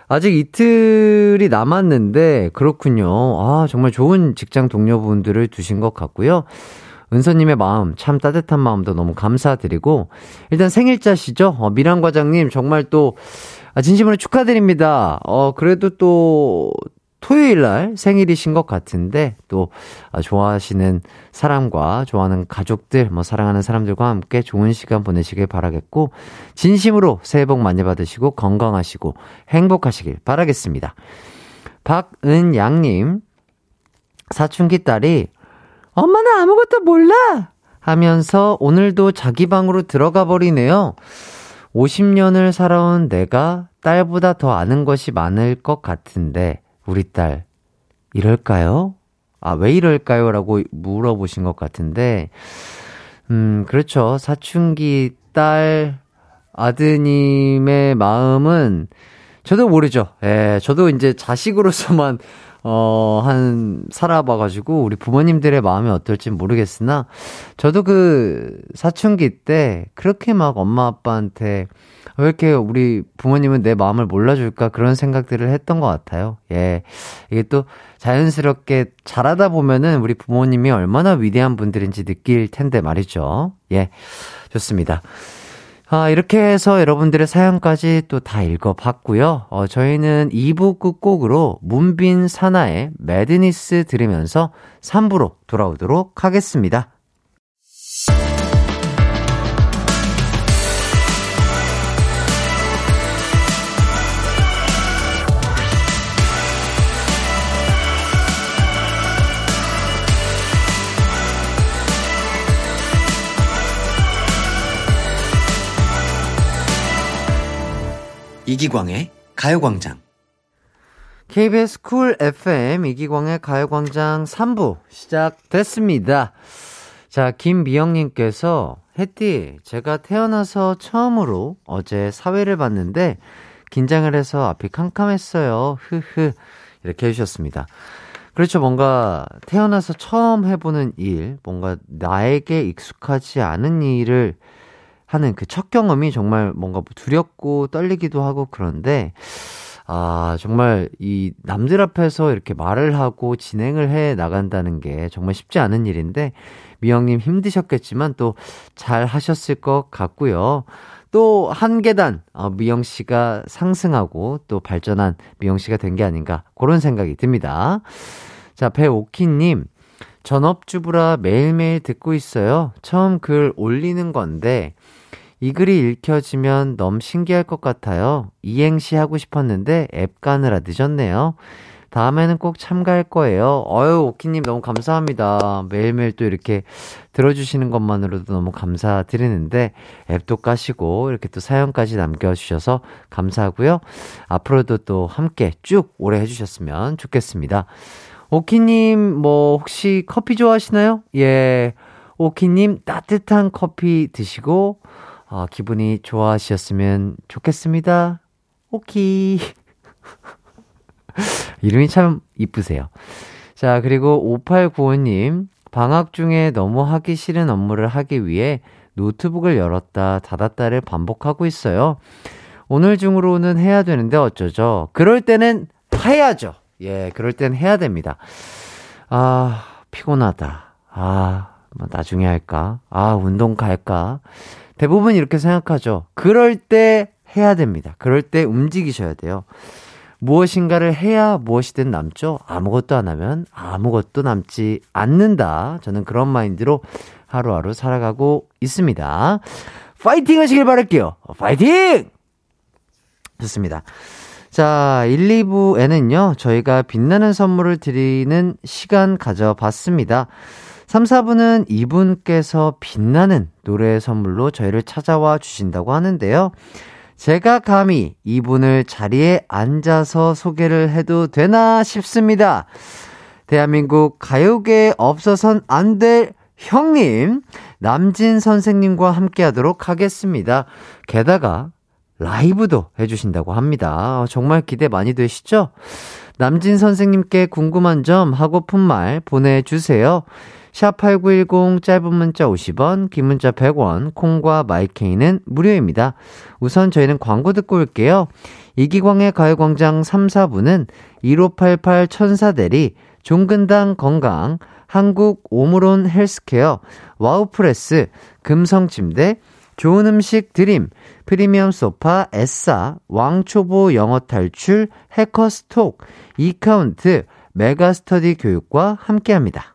아직 이틀이 남았는데 그렇군요. 아, 정말 좋은 직장 동료분들을 두신 것 같고요. 은서님의 마음, 참 따뜻한 마음도 너무 감사드리고, 일단 생일자시죠? 어, 미란 과장님, 정말 또, 아, 진심으로 축하드립니다. 어, 그래도 또, 토요일 날 생일이신 것 같은데 또 아, 좋아하시는 사람과 좋아하는 가족들, 뭐 사랑하는 사람들과 함께 좋은 시간 보내시길 바라겠고 진심으로 새해 복 많이 받으시고 건강하시고 행복하시길 바라겠습니다. 박은양님 사춘기 딸이 엄마는 아무것도 몰라 하면서 오늘도 자기 방으로 들어가 버리네요. 50년을 살아온 내가 딸보다 더 아는 것이 많을 것 같은데 우리 딸, 이럴까요? 아, 왜 이럴까요? 라고 물어보신 것 같은데, 음, 그렇죠. 사춘기 딸, 아드님의 마음은 저도 모르죠. 예, 저도 이제 자식으로서만, 어, 한, 살아봐가지고, 우리 부모님들의 마음이 어떨지 모르겠으나, 저도 그, 사춘기 때, 그렇게 막 엄마 아빠한테, 왜 이렇게 우리 부모님은 내 마음을 몰라줄까 그런 생각들을 했던 것 같아요. 예. 이게 또 자연스럽게 자라다 보면은 우리 부모님이 얼마나 위대한 분들인지 느낄 텐데 말이죠. 예. 좋습니다. 아, 이렇게 해서 여러분들의 사연까지 또 다 읽어봤고요. 어, 저희는 2부 끝곡으로 문빈 사나의 매드니스 들으면서 3부로 돌아오도록 하겠습니다. 이기광의 가요광장. KBS 쿨 FM 이기광의 가요광장 3부 시작됐습니다. 자, 김미영님께서 혜띠, 제가 태어나서 처음으로 어제 사회를 봤는데 긴장을 해서 앞이 캄캄했어요. 흐흐. 이렇게 해주셨습니다. 그렇죠. 뭔가 태어나서 처음 해보는 일, 뭔가 나에게 익숙하지 않은 일을 하는 그 첫 경험이 정말 뭔가 두렵고 떨리기도 하고 그런데, 아, 정말 이 남들 앞에서 이렇게 말을 하고 진행을 해 나간다는 게 정말 쉽지 않은 일인데, 미영님 힘드셨겠지만 또 잘 하셨을 것 같고요. 또 한 계단, 어, 미영 씨가 상승하고 또 발전한 미영 씨가 된 게 아닌가, 그런 생각이 듭니다. 자, 배오키님, 전업주부라 매일매일 듣고 있어요. 처음 글 올리는 건데, 이 글이 읽혀지면 너무 신기할 것 같아요. 이행시 하고 싶었는데 앱 가느라 늦었네요. 다음에는 꼭 참가할 거예요. 어유 오키님 너무 감사합니다. 매일매일 또 이렇게 들어주시는 것만으로도 너무 감사드리는데 앱도 까시고 이렇게 또 사연까지 남겨주셔서 감사하고요. 앞으로도 또 함께 쭉 오래 해주셨으면 좋겠습니다. 오키님 뭐 혹시 커피 좋아하시나요? 예. 오키님 따뜻한 커피 드시고 어, 기분이 좋아하셨으면 좋겠습니다. 오키. <laughs> 이름이 참 이쁘세요. 자, 그리고 5895님, 방학 중에 너무 하기 싫은 업무를 하기 위해 노트북을 열었다 닫았다를 반복하고 있어요. 오늘 중으로는 해야 되는데 어쩌죠? 그럴 때는 해야죠. 예, 그럴 땐 해야 됩니다. 아, 피곤하다. 아, 뭐 나중에 할까? 아, 운동 갈까? 대부분 이렇게 생각하죠. 그럴 때 해야 됩니다. 그럴 때 움직이셔야 돼요. 무엇인가를 해야 무엇이든 남죠? 아무것도 안 하면 아무것도 남지 않는다. 저는 그런 마인드로 하루하루 살아가고 있습니다. 파이팅 하시길 바랄게요. 파이팅! 좋습니다. 자, 1, 2부에는요, 저희가 빛나는 선물을 드리는 시간 가져봤습니다. 3, 4부는 이분께서 빛나는 노래 선물로 저희를 찾아와 주신다고 하는데요. 제가 감히 이분을 자리에 앉아서 소개를 해도 되나 싶습니다. 대한민국 가요계에 없어선 안 될 형님, 남진 선생님과 함께 하도록 하겠습니다. 게다가 라이브도 해주신다고 합니다. 정말 기대 많이 되시죠? 남진 선생님께 궁금한 점 하고픈 말 보내주세요. 샵8910 짧은 문자 50원, 긴 문자 100원, 콩과 마이케이는 무료입니다. 우선 저희는 광고 듣고 올게요. 이기광의 가요광장 3, 4부는 1588 천사대리, 종근당 건강, 한국 오므론 헬스케어, 와우프레스, 금성침대, 좋은 음식 드림, 프리미엄 소파, 에싸, 왕초보 영어 탈출, 해커스톡, 이카운트, 메가스터디 교육과 함께합니다.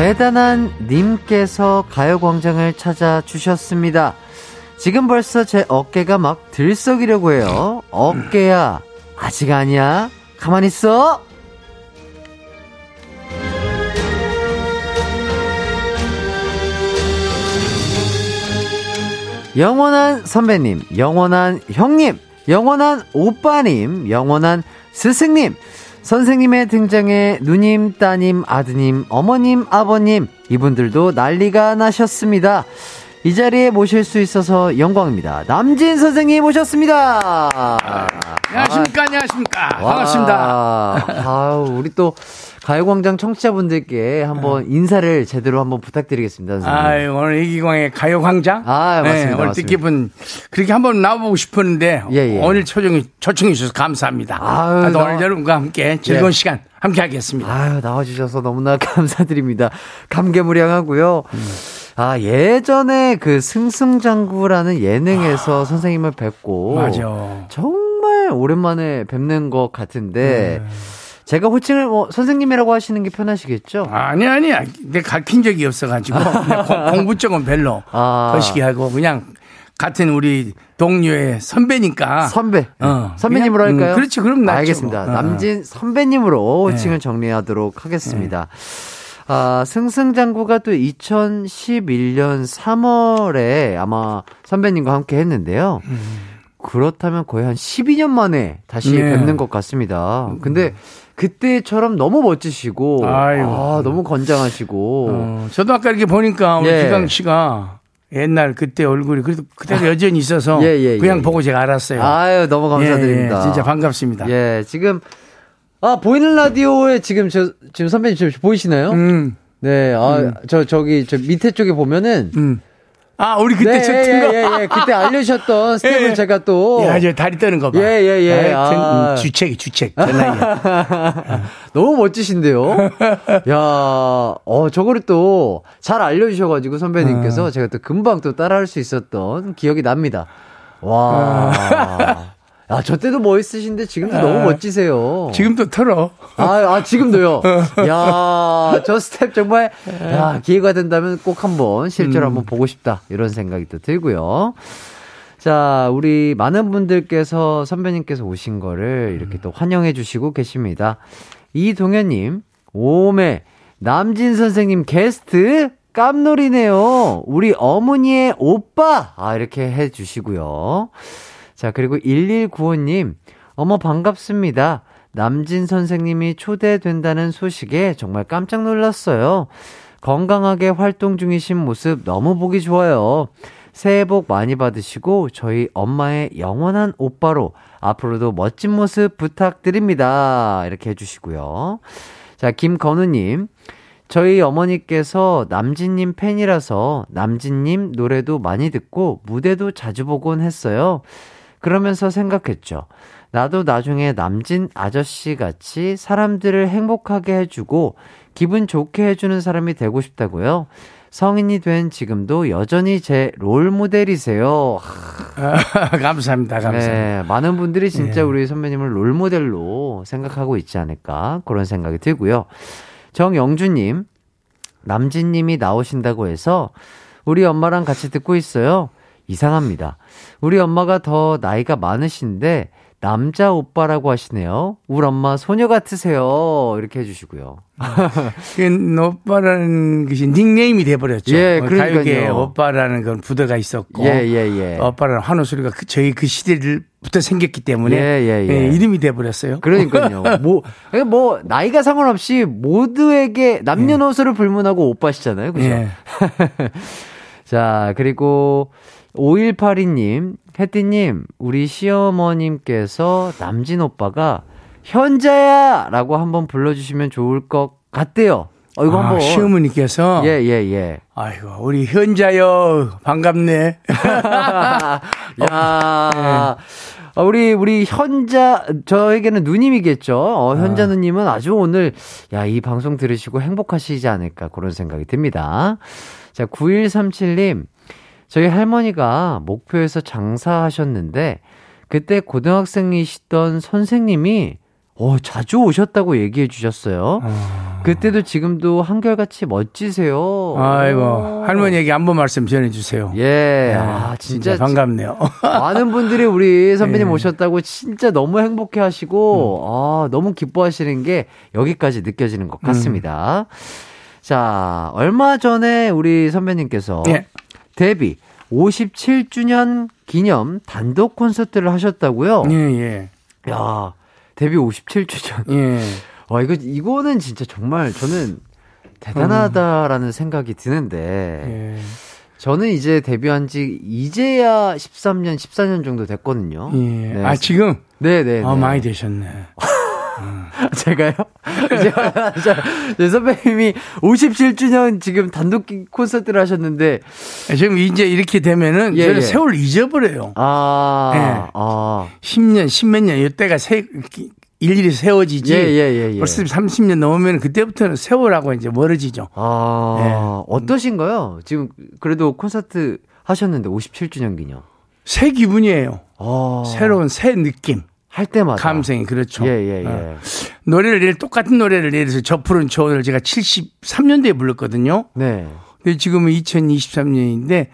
대단한 님께서 가요광장을 찾아주셨습니다. 지금 벌써 제 어깨가 막 들썩이려고 해요. 어깨야, 아직 아니야? 가만히 있어! 영원한 선배님, 영원한 형님, 영원한 오빠님, 영원한 스승님, 선생님의 등장에 누님, 따님, 아드님, 어머님, 아버님, 이분들도 난리가 나셨습니다. 이 자리에 모실 수 있어서 영광입니다. 남진 선생님 모셨습니다. 안녕하십니까, 안녕하십니까. 반갑습니다. 아, 우리 또 가요광장 청취자분들께 한번 인사를 제대로 한번 부탁드리겠습니다. 선생님. 아유, 오늘 이기광의 가요광장. 아, 맞습니다, 네, 오늘. 뜻깊은, 그렇게 한번 나와보고 싶었는데, 예, 예. 오늘 초청이, 초청해 주셔서 감사합니다. 아유, 나- 오늘 여러분과 함께 즐거운 예. 시간 함께 하겠습니다. 아유, 나와주셔서 너무나 <laughs> 감사드립니다. 감개무량하고요. 음. 아, 예전에 그 승승장구라는 예능에서 선생님을 뵙고. 아. 맞아. 정말 오랜만에 뵙는 것 같은데. 네. 제가 호칭을 뭐 선생님이라고 하시는 게 편하시겠죠? 아니, 아니야. 내가 가르친 적이 없어가지고, <laughs> 공- 공부 쪽은 별로 아. 거시기 하고, 그냥 같은 우리 동료의 선배니까. 선배. 어. 선배님으로 그냥, 음, 할까요? 그렇지, 그럼 낫죠, 알겠습니다. 뭐. 어. 남진 선배님으로 네. 호칭을 정리하도록 하겠습니다. 아, 승승장구가 또 2011년 3월에 아마 선배님과 함께 했는데요. 그렇다면 거의 한 12년 만에 다시 네. 뵙는 것 같습니다. 근데 그때처럼 너무 멋지시고, 아이고. 아, 너무 건장하시고, 어, 저도 아까 이렇게 보니까 우리 예. 기강 씨가 옛날 그때 얼굴이 그래도 그대로 여전히 있어서 예, 예, 그냥 예, 보고 제가 알았어요. 아유, 너무 감사드립니다. 예, 예, 진짜 반갑습니다. 예, 지금, 아, 보이는 라디오에 지금 저, 지금 선배님 지금 보이시나요? 음, 네, 아, 저, 저기, 저 밑에 쪽에 보면은. 음. 아, 우리 그때 네, 쳤던 예, 거. 예, 예. 그때 알려주셨던 <laughs> 스텝을 예. 제가 또. 야, 저 다리 떠는 거 봐. 예, 예, 예. 하여튼 아. 음, 주책, 주책. 저 나이에. <laughs> 너무 멋지신데요? 야, 어, 저거를 또 잘 알려주셔가지고 선배님께서 어. 제가 또 금방 또 따라할 수 있었던 기억이 납니다. 와. <laughs> 야, 저 때도 멋있으신데 지금도 너무 멋지세요. 지금도 털어. 아, 아, 지금도요. <laughs> 야, 저 스텝 정말, 야, 기회가 된다면 꼭 한번 실제로 한번 보고 싶다. 이런 생각이 또 들고요. 자, 우리 많은 분들께서 선배님께서 오신 거를 이렇게 또 환영해 주시고 계십니다. 이동현님, 오메, 남진 선생님 게스트 깜놀이네요. 우리 어머니의 오빠! 아, 이렇게 해 주시고요. 자, 그리고 1195님, 어머, 반갑습니다. 남진 선생님이 초대된다는 소식에 정말 깜짝 놀랐어요. 건강하게 활동 중이신 모습 너무 보기 좋아요. 새해 복 많이 받으시고 저희 엄마의 영원한 오빠로 앞으로도 멋진 모습 부탁드립니다. 이렇게 해주시고요. 자, 김건우님. 저희 어머니께서 남진님 팬이라서 남진님 노래도 많이 듣고 무대도 자주 보곤 했어요. 그러면서 생각했죠. 나도 나중에 남진 아저씨 같이 사람들을 행복하게 해주고 기분 좋게 해주는 사람이 되고 싶다고요. 성인이 된 지금도 여전히 제 롤 모델이세요. <laughs> 감사합니다. 감사합니다. 네, 많은 분들이 진짜 예. 우리 선배님을 롤 모델로 생각하고 있지 않을까 그런 생각이 들고요. 정영주님, 남진님이 나오신다고 해서 우리 엄마랑 같이 듣고 있어요. 이상합니다. 우리 엄마가 더 나이가 많으신데 남자 오빠라고 하시네요. 우리 엄마 소녀 같으세요. 이렇게 해주시고요. 그 오빠라는 것이 닉네임이 돼버렸죠. 예, 어, 그러니까요. 가요계에 오빠라는 그런 부대가 있었고. 예, 예, 예. 오빠라는 환호 소리가 그- 저희 그 시대부터 생겼기 때문에 예, 예, 예. 이름이 돼버렸어요. 그러니까요. <laughs> 뭐, 그러니까 뭐, 나이가 상관없이 모두에게 남녀노소를 불문하고 오빠시잖아요. 그죠? 예. <laughs> 자, 그리고 5182님, 혜띠님, 우리 시어머님께서 남진 오빠가 현자야! 라고 한번 불러주시면 좋을 것 같대요. 어, 이거 아, 한번. 시어머니께서 예, 예, 예. 아이고 우리 현자여 반갑네. <laughs> 야 어, 우리, 우리 현자, 저에게는 누님이겠죠. 어, 현자 누님은 아주 오늘, 야, 이 방송 들으시고 행복하시지 않을까, 그런 생각이 듭니다. 자, 9137님. 저희 할머니가 목표에서 장사하셨는데, 그때 고등학생이시던 선생님이, 어, 자주 오셨다고 얘기해 주셨어요. 그때도 지금도 한결같이 멋지세요. 아이고 오. 할머니에게 안부 말씀 전해 주세요. 예, 네, 아, 진짜, 반갑네요. <laughs> 많은 분들이 우리 선배님 예. 오셨다고 진짜 너무 행복해 하시고, 아, 너무 기뻐하시는 게 여기까지 느껴지는 것 같습니다. 자, 얼마 전에 우리 선배님께서 예. 데뷔 57주년 기념 단독 콘서트를 하셨다고요? 예, 예. 야, 데뷔 57주년. 예. 와, 이거, 이거는 진짜 정말 저는 대단하다라는 생각이 드는데, 예. 저는 이제 데뷔한 지 이제야 13년, 14년 정도 됐거든요. 예. 네. 아 지금 네네. 아 많이 되셨네. <laughs> 제가요? 제가, <laughs> 저, 제 선배님이 57주년 지금 단독 콘서트를 하셨는데, 지금 이제 이렇게 되면은 예, 예. 세월 잊어버려요. 아, 네. 아, 10년, 10몇 년 이때가 세 일일이 세워지지. 예, 예, 예, 예. 벌써 30년 넘으면 그때부터는 세월하고 이제 멀어지죠. 아, 네. 어떠신가요? 지금 그래도 콘서트 하셨는데 57주년 기념. 새 기분이에요. 아, 새로운 새 느낌. 할 때마다. 감성이 그렇죠. 예, 예, 예. 어. 노래를 똑같은 노래를 예를 들어서 저 푸른 초를 제가 73년도에 불렀거든요. 네. 근데 지금은 2023년인데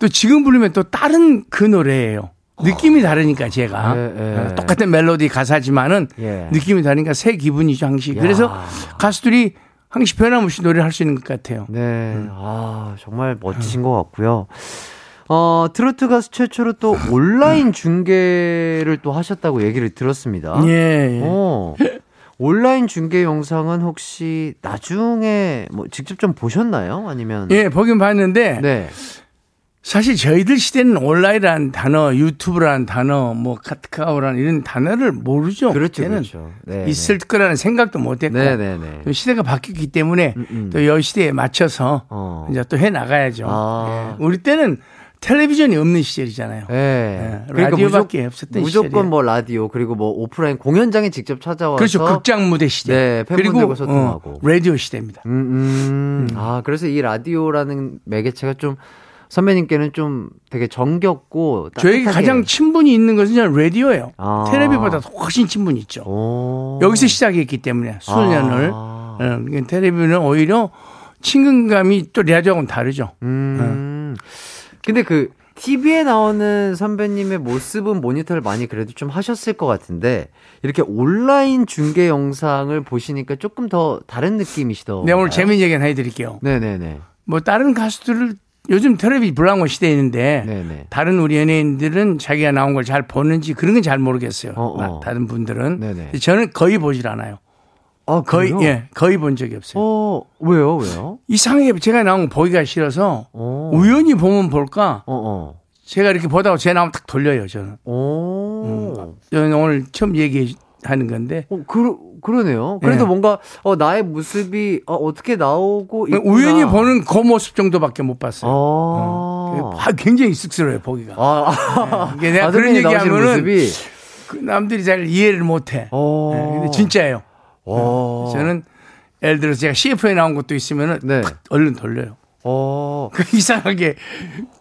또 지금 부르면 또 다른 그 노래예요. 느낌이 다르니까 제가 예, 예. 어, 똑같은 멜로디 가사지만은 예. 느낌이 다르니까 새 기분이죠 항시. 야. 그래서 가수들이 항시 변함없이 노래를 할 수 있는 것 같아요. 네. 음. 아, 정말 멋지신 것 같고요. 어, 트로트 가수 최초로 또 온라인 중계를 또 하셨다고 얘기를 들었습니다. 예. 예. 어, 온라인 중계 영상은 혹시 나중에 뭐 직접 좀 보셨나요? 아니면 예, 보긴 봤는데 네. 사실 저희들 시대는 온라인이라는 단어, 유튜브라는 단어, 뭐 카카오라는 이런 단어를 모르죠. 그렇죠. 그렇죠. 네, 있을 거라는 생각도 못 했고 네, 네, 네. 또 시대가 바뀌었기 때문에 음, 음. 또여 시대에 맞춰서 어. 이제 또 해 나가야죠. 아. 예. 우리 때는 텔레비전이 없는 시절이잖아요. 네. 예, 라디오밖에 없었던 무조건 시절이에요. 뭐 라디오 그리고 뭐 오프라인 공연장에 직접 찾아와서 그렇죠. 극장 무대 시대. 네, 팬분들과 그리고 소통하고. 어, 라디오 시대입니다. 음, 음. 아, 그래서 이 라디오라는 매개체가 좀 선배님께는 좀 되게 정겹고 저에게. 가장 친분이 있는 것은 저는 라디오예요. 아. 텔레비보다 훨씬 친분이 있죠. 오. 여기서 시작했기 때문에 수년을 아. 어, 그러니까 텔레비는 오히려 친근감이 또 라디오하고는 다르죠. 음. 근데 그 TV에 나오는 선배님의 모습은 모니터를 많이 그래도 좀 하셨을 것 같은데 이렇게 온라인 중계 영상을 보시니까 조금 더 다른 느낌이시더. 내가 네, 오늘 재미있는 얘기 하나 해드릴게요. 네네네. 뭐 다른 가수들을 요즘 텔레비 불황고 시대인데 네네. 다른 우리 연예인들은 자기가 나온 걸 잘 보는지 그런 건 잘 모르겠어요. 어, 어. 나- 다른 분들은 네네. 저는 거의 보질 않아요. 아, 거의 그래요? 예 거의 본 적이 없어요. 어, 왜요, 왜요? 이상하게 제가 나온 거 보기가 싫어서 어. 우연히 보면 볼까 어, 어. 제가 이렇게 보다가 제 나오면 딱 돌려요 저는. 오. 저는 오늘 처음 얘기하는 건데 어, 그, 그러네요. 그래도 예. 뭔가, 어, 나의 모습이, 어, 어떻게 나오고 있구나. 우연히 보는 그 모습 정도밖에 못 봤어요. 어. 아, 굉장히 쑥스러워요 보기가. 아, 아, 이게 내가 아, 그런 선배님 나오시는 얘기하면은. 그 남들이 잘 이해를 못해. 어. 네, 근데 진짜예요. 어. 저는 예를 들어서 제가 CF에 나온 것도 있으면은 네. 탁 얼른 돌려요. 어. 그 이상하게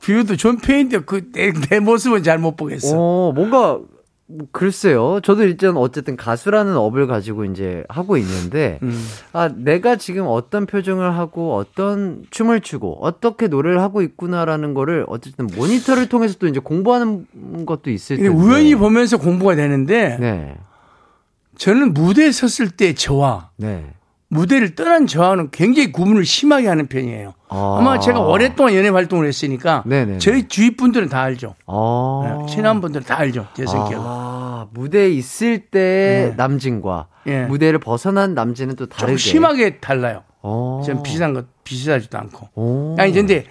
비위도 좋은 편인데 그내 내 모습은 잘 못 보겠어. 어, 뭔가, 뭐 글쎄요. 저도 일단 어쨌든 가수라는 업을 가지고 이제 하고 있는데, 음. 아, 내가 지금 어떤 표정을 하고 어떤 춤을 추고 어떻게 노래를 하고 있구나라는 거를 어쨌든 모니터를 통해서 또 이제 공부하는 것도 있을 텐데. 우연히 보면서 공부가 되는데 네. 저는 무대에 섰을 때 저와 네. 무대를 떠난 저와는 굉장히 구분을 심하게 하는 편이에요. 아. 아마 제가 오랫동안 연예 활동을 했으니까 네네네. 저희 주위 분들은 다 알죠. 아. 네, 친한 분들은 다 알죠. 제 성격을. 아, 무대에 있을 때 네. 남진과 예. 무대를 벗어난 남진은 또 다르게. 좀 심하게 달라요. 어. 전 비슷한 것 비슷하지도 않고. 오. 아니 근데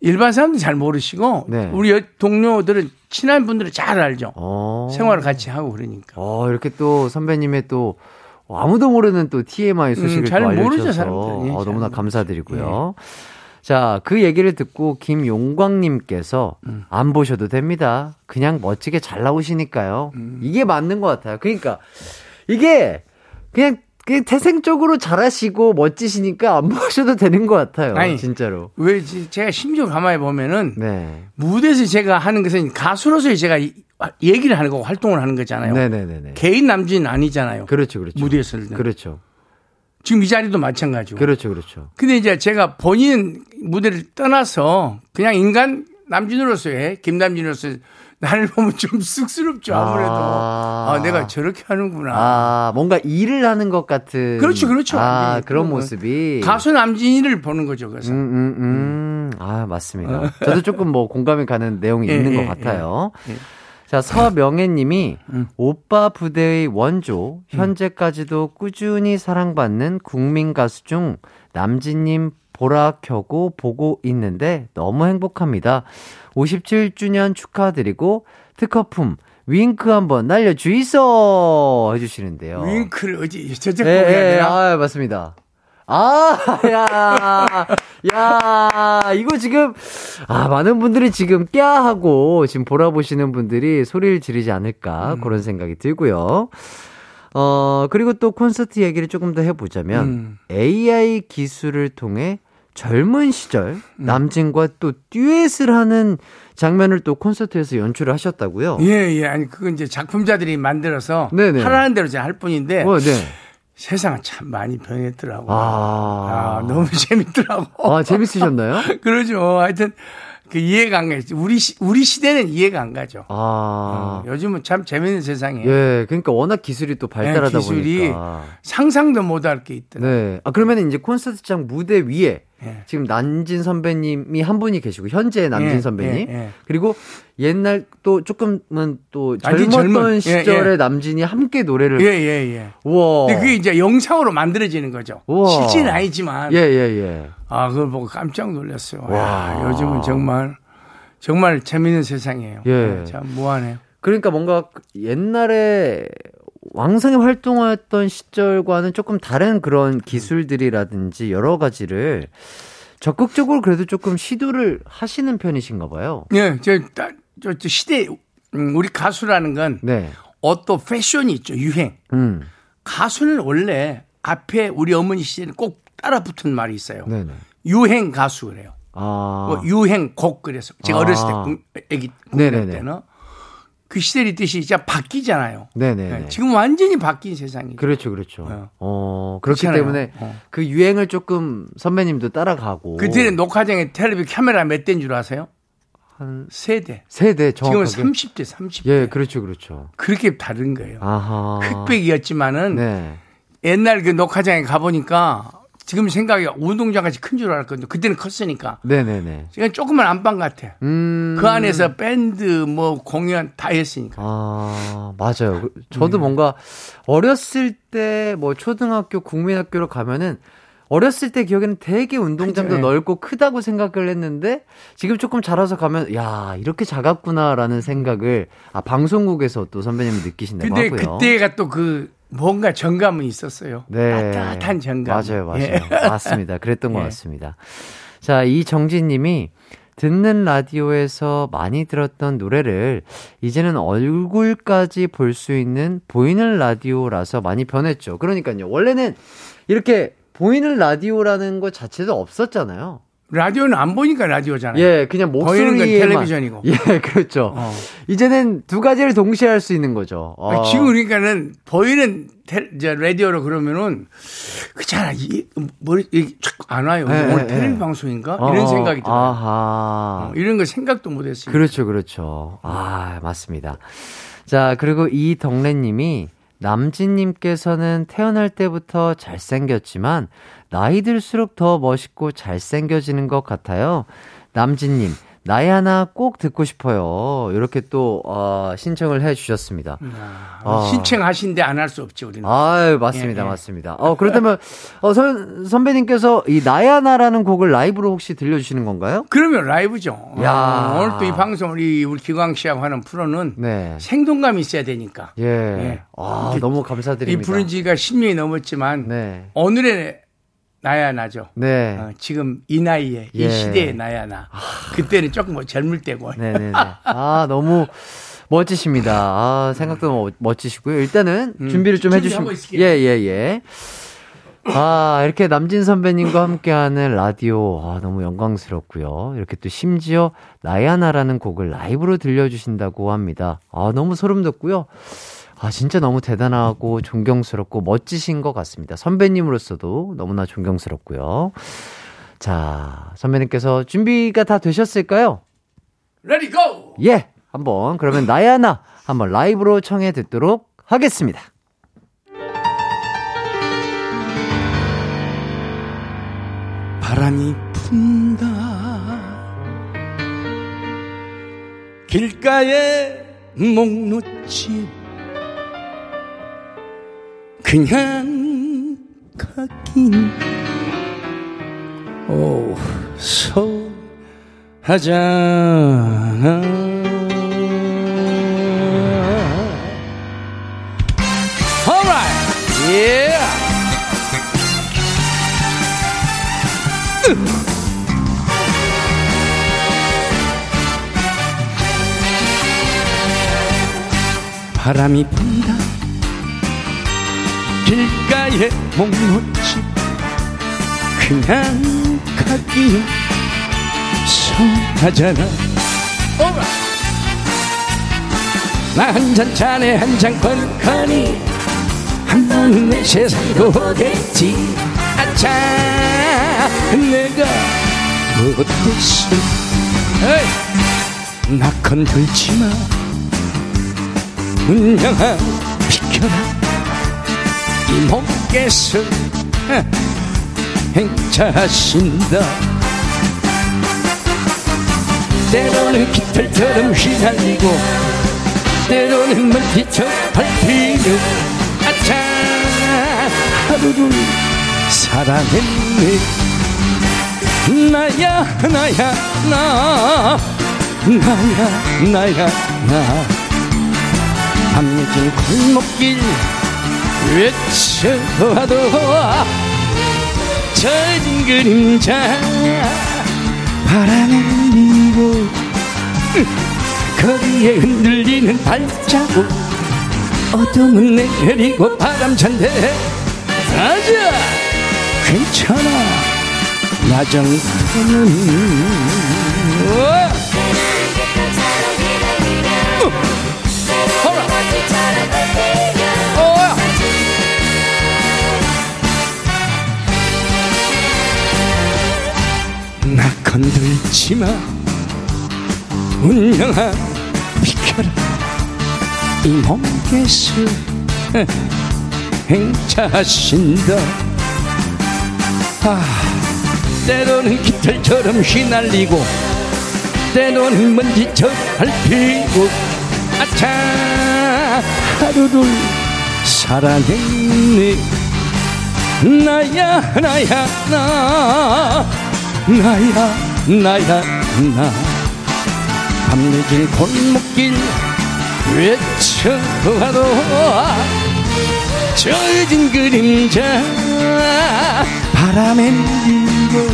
일반 사람들이 잘 모르시고 네. 우리 여- 동료들은 친한 분들은 잘 알죠. 어. 생활을 같이 하고 그러니까. 어, 이렇게 또 선배님의 또 아무도 모르는 또 TMI 소식을 음, 잘또 모르죠, 사람들은. 예, 어, 잘 너무나. 감사드리고요. 자, 그 얘기를 듣고 김용광님께서 음. 안 보셔도 됩니다. 그냥 멋지게 잘 나오시니까요. 음. 이게 맞는 것 같아요. 그러니까 이게 그냥 그냥 태생적으로 잘하시고 멋지시니까 안 보셔도 되는 것 같아요. 아니, 진짜로. 왜 지- 제가 심지어 가만히 보면은 네. 무대에서 제가 하는 것은 가수로서의 제가 이- 얘기를 하는 거고 활동을 하는 거잖아요. 네네네네. 개인 남진 아니잖아요. 그렇죠, 그렇죠. 무대에 설 때. 그렇죠. 지금 이 자리도 마찬가지고. 그렇죠, 그렇죠. 근데 이제 제가 본인 무대를 떠나서 그냥 인간 남진으로서의 김남진으로서 나를 보면 좀 쑥스럽죠 아무래도 아. 아, 내가 저렇게 하는구나 아, 뭔가 일을 하는 것 같은. 그렇죠, 그렇죠. 아, 완전히 그런. 모습이. 가수 남진이를 보는 거죠 그래서 음, 음, 음. 아, 맞습니다. 저도 조금 뭐 공감이 가는 내용이 예, 있는 예, 것 같아요. 예. 예. 자, 서명애 님이 음. 오빠 부대의 원조, 현재까지도 꾸준히 사랑받는 국민 가수 중 남진님 보라 켜고 보고 있는데 너무 행복합니다. 57주년 축하드리고 특허품 윙크 한번 날려주이소 해주시는데요. 윙크를 어디 저쪽 예, 해야 예, 아, 맞습니다. 아, <laughs> 야, 야, 이거 지금, 아, 많은 분들이 지금 꺄 하고 지금 보라보시는 분들이 소리를 지르지 않을까, 음. 그런 생각이 들고요. 어, 그리고 또 콘서트 얘기를 조금 더 해보자면, 음. AI 기술을 통해 젊은 시절 음. 남진과 또 듀엣을 하는 장면을 또 콘서트에서 연출을 하셨다고요? 예, 예. 아니, 그건 이제 작품자들이 만들어서 네네. 하라는 대로 제가 할 뿐인데 어, 네. 세상은 참 많이 변했더라고. 아. 아, 너무 <laughs> 재밌더라고. 아, 재밌으셨나요? <laughs> 그러죠. 하여튼 그 이해가 안 가죠. 우리 시, 우리 시대는 이해가 안 가죠. 아. 요즘은 참 재밌는 세상이에요. 예, 그러니까 워낙 기술이 또 발달하다 네, 기술이 보니까. 상상도 못할 게 있더라고요. 네. 아, 그러면 이제 콘서트장 무대 위에 예. 지금 남진 선배님이 한 분이 계시고, 현재 남진 예, 선배님. 예, 예. 그리고 옛날 또 조금은 또 젊었던 젊은, 예, 시절의 예. 남진이 함께 노래를. 예, 예, 예. 우와. 근데 그게 이제 영상으로 만들어지는 거죠. 우와. 실제는 아니지만. 예, 예, 예. 아, 그걸 보고 깜짝 놀랐어요. 와. 와, 요즘은 정말, 정말 재밌는 세상이에요. 예. 네, 참 무한해요. 그러니까 뭔가 옛날에 왕성히 활동했던 시절과는 조금 다른 그런 기술들이라든지 여러 가지를 적극적으로 그래도 조금 시도를 하시는 편이신가 봐요. 예, 저, 따- 저, 저 시대, 음, 우리 가수라는 건 네. 어떤 패션이 있죠. 유행. 음. 가수는 원래 앞에 우리 어머니 시대는 꼭 따라 붙은 말이 있어요. 네네. 유행 가수 그래요. 아. 뭐 유행 곡 그래서 제가 아. 어렸을 때 국- 애기 국내 네네네. 때는 그 시대의 뜻이 진짜 바뀌잖아요. 네네. 네, 지금 완전히 바뀐 세상이죠. 그렇죠, 그렇죠. 어. 어, 그렇기 그렇잖아요. 때문에 어. 그 유행을 조금 선배님도 따라가고. 그때는 녹화장에 텔레비 카메라 몇 대인 줄 아세요? 한 세대. 세대 지금은 정확하게. 30대, 30대. 예, 그렇죠, 그렇죠. 그렇게 다른 거예요. 아하. 흑백이었지만은 네. 옛날 그 녹화장에 가보니까 지금 생각이 운동장 같이 큰 줄 알았거든요. 그때는 컸으니까. 네네네. 그냥 조그만 안방 같아. 음. 그 안에서 밴드 뭐 공연 다 했으니까. 아, 맞아요. 그- 음. 저도 뭔가 어렸을 때 뭐 초등학교, 국민학교로 가면은 어렸을 때 기억에는 되게 운동장도 그죠, 예. 넓고 크다고 생각을 했는데 지금 조금 자라서 가면 야, 이렇게 작았구나라는 생각을 아, 방송국에서 또 선배님이 느끼신다고 근데 하고요. 그때가 또 그 뭔가 정감은 있었어요. 네. 따뜻한 정감. 맞아요, 맞아요. 예. 맞습니다. 그랬던 것 <laughs> 예. 같습니다. 자, 이정진 님이 듣는 라디오에서 많이 들었던 노래를 이제는 얼굴까지 볼 수 있는 보이는 라디오라서 많이 변했죠. 그러니까요. 원래는 이렇게 보이는 라디오라는 것 자체도 없었잖아요. 라디오는 안 보니까 라디오잖아요. 예, 그냥 건 텔레비전이고. <laughs> 예, 그렇죠. 어. 이제는 두 가지를 동시에 할 수 있는 거죠. 어. 지금 그러니까는 보이는 텔, 라디오로 그러면은 그잖아 이 머리 쫙안 와요. 예, 오늘 예, 텔레비 예. 방송인가 어, 이런 생각이 들어요. 아하. 어, 이런 거 생각도 못했어요. 그렇죠, 그렇죠. 아, 맞습니다. 자, 그리고 이덕래님이 남진님께서는 태어날 때부터 잘생겼지만 나이 들수록 더 멋있고 잘생겨지는 것 같아요. 남진님, 나이 하나 꼭 듣고 싶어요. 이렇게 또, 어, 신청을 해 주셨습니다. 아. 신청하신데 안 할 수 없지 우리는. 아유, 맞습니다, 예, 예. 맞습니다. 어, 그렇다면, 어, 선, 선배님께서 이 나야나라는 곡을 라이브로 혹시 들려주시는 건가요? 그러면 라이브죠. 야. 어, 오늘 또 이 방송 우리 우리 기광 씨하고 하는 프로는 네. 생동감이 있어야 되니까. 예. 예. 아, 너무 이 감사드립니다. 부른 지가 10년이 넘었지만 네. 오늘의 나야 나죠. 네. 어, 지금 이 나이에 예. 이 시대의 나야 나. 그때는 조금 뭐 젊을 때고. 네네네. 아, 너무 멋지십니다. 아, 생각도 너무 멋지시고요. 일단은 준비를 좀 음, 해주시면. 예, 예, 예. 아, 이렇게 남진 선배님과 함께하는 라디오, 아, 너무 영광스럽고요. 이렇게 또 심지어 나야나라는 곡을 라이브로 들려주신다고 합니다. 아, 너무 소름 돋고요. 아, 진짜 너무 대단하고 존경스럽고 멋지신 것 같습니다. 선배님으로서도 너무나 존경스럽고요. 자, 선배님께서 준비가 다 되셨을까요? Ready go! 예, 한번 그러면 나야나 한번 라이브로 청해 듣도록 하겠습니다. 바람이 분다 길가에 목놓지 그냥 가긴. 오 소하잖아. Alright, yeah. 바람이 분다 길가에 목놓지. 그냥 가기 서하잖아. 나 한 잔 잔에 한잔 건커니 한 번은 내 세상도 오겠지. 아차 내가 못했어 나 건들지 마. 운명아 비켜라. 이 몸 께서 행차하신다. 때로는 깃털처럼 휘날리고 때로는 멀티처럼 밟히는 아차 하루를 살아냈네. 나야 나야 나 나야 나야 나. 밤늦은 골목길 외쳐봐도 젖은 그림자 바람에 밀고 거리에 흔들리는 발자국 어둠은 내리고 바람 찬데 가자 괜찮아. 나 정도는 건들지 마. 운명아 비켜라 이 몸께서 행차하신다. 아, 때로는 깃털처럼 휘날리고 때로는 먼지처럼 밟히고. 아차 하루를 살아냈네. 나야 나야 나 나야 나야 나. 밤늦은 골목길 외쳐봐도 젖은 그림자. 바람에 밀고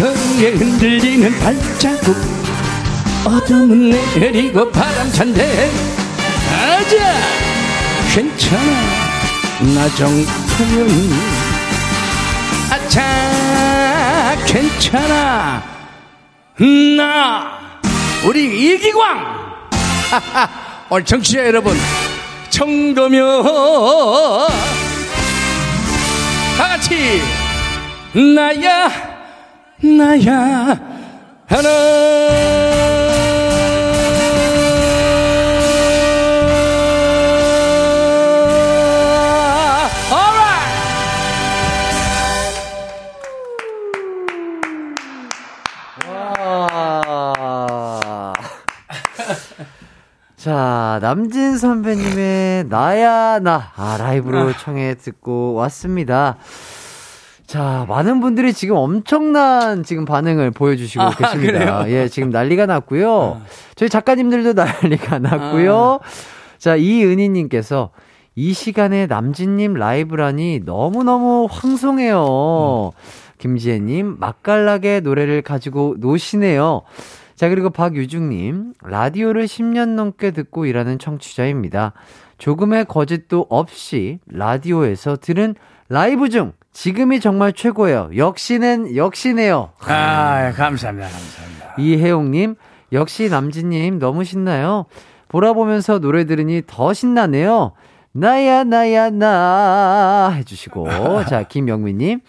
거리에 흔들리는 발자국. 어둠은 내리고 바람 찬데. 아자 괜찮아. 나 정도면. 아차 괜찮아. 나 우리 이기광. 오늘 청취자 여러분 청도면 다같이 나야 나야. 하나 자, 남진 선배님의 나야 나 아, 라이브로 청해 듣고 왔습니다. 자, 많은 분들이 지금 엄청난 지금 반응을 보여주시고 아, 계십니다. 그래요? 예, 지금 난리가 났고요. 저희 작가님들도 <laughs> 난리가 났고요. 자, 이은희님께서 이 시간에 남진님 라이브라니 너무너무 황송해요. 김지혜님, 맛깔나게 노래를 가지고 노시네요. 자, 그리고 박유중님, 라디오를 10년 넘게 듣고 일하는 청취자입니다. 조금의 거짓도 없이 라디오에서 들은 라이브 중 지금이 정말 최고예요. 역시는 역시네요. 아 감사합니다 감사합니다 이혜용님, 역시 남진님 너무 신나요. 보라 보면서 노래 들으니 더 신나네요. 나야, 나야, 나. 해주시고. 자, 김영민님.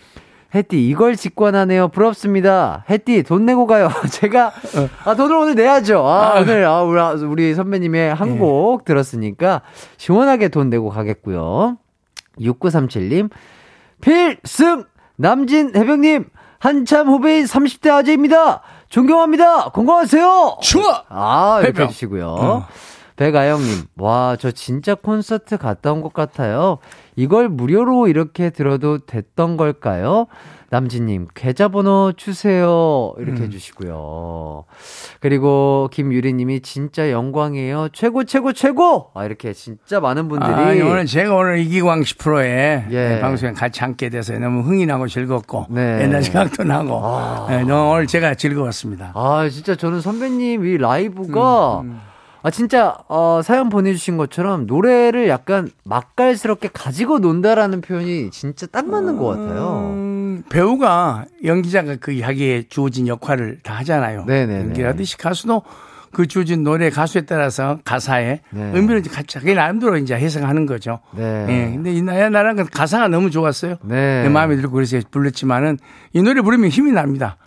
혜띠, 이걸 직관하네요. 부럽습니다. 혜띠, 돈 내고 가요. <laughs> 제가, 아, 돈을 오늘 내야죠. 아, 오늘, 아, 우리, 우리 선배님의 한곡 들었으니까, 시원하게 돈 내고 가겠고요. 6937님, 필승! 남진 해병님, 한참 후배인 30대 아재입니다. 존경합니다. 건강하세요. 추워 아, 이렇게. 해주시고요. 백아영님, 와, 저 진짜 콘서트 갔다 온 것 같아요. 이걸 무료로 이렇게 들어도 됐던 걸까요? 남진님, 계좌번호 주세요. 이렇게 해주시고요. 그리고 김유리님이 진짜 영광이에요. 최고, 최고, 최고! 아, 이렇게 진짜 많은 분들이. 아, 오늘 제가 오늘 이기광 10%에 예. 방송에 같이 함께 돼서 너무 흥이 나고 즐겁고 네. 옛날 생각도 나고 예, 너무 오늘 제가 즐거웠습니다. 아, 진짜 저는 선배님 이 라이브가 음, 아 진짜 어 사연 보내주신 것처럼 노래를 약간 맛깔스럽게 가지고 논다라는 표현이 진짜 딱 맞는 것 같아요. 음, 배우가 연기자가 그 이야기에 주어진 역할을 다 하잖아요. 네네네. 연기하듯이 가수도 그 주어진 노래 가수에 따라서 가사에 네. 의미를 이제 같이 자기 나름대로 이제 해석하는 거죠. 네. 예. 근데 이 나야 나랑 그 가사가 너무 좋았어요. 네. 내 마음에 들고 그래서 불렀지만은 이 노래 부르면 힘이 납니다.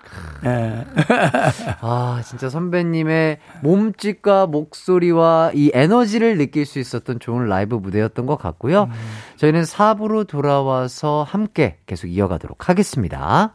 예. <laughs> 아 진짜 선배님의 몸짓과 목소리와 이 에너지를 느낄 수 있었던 좋은 라이브 무대였던 것 같고요. 저희는 4부로 돌아와서 함께 계속 이어가도록 하겠습니다.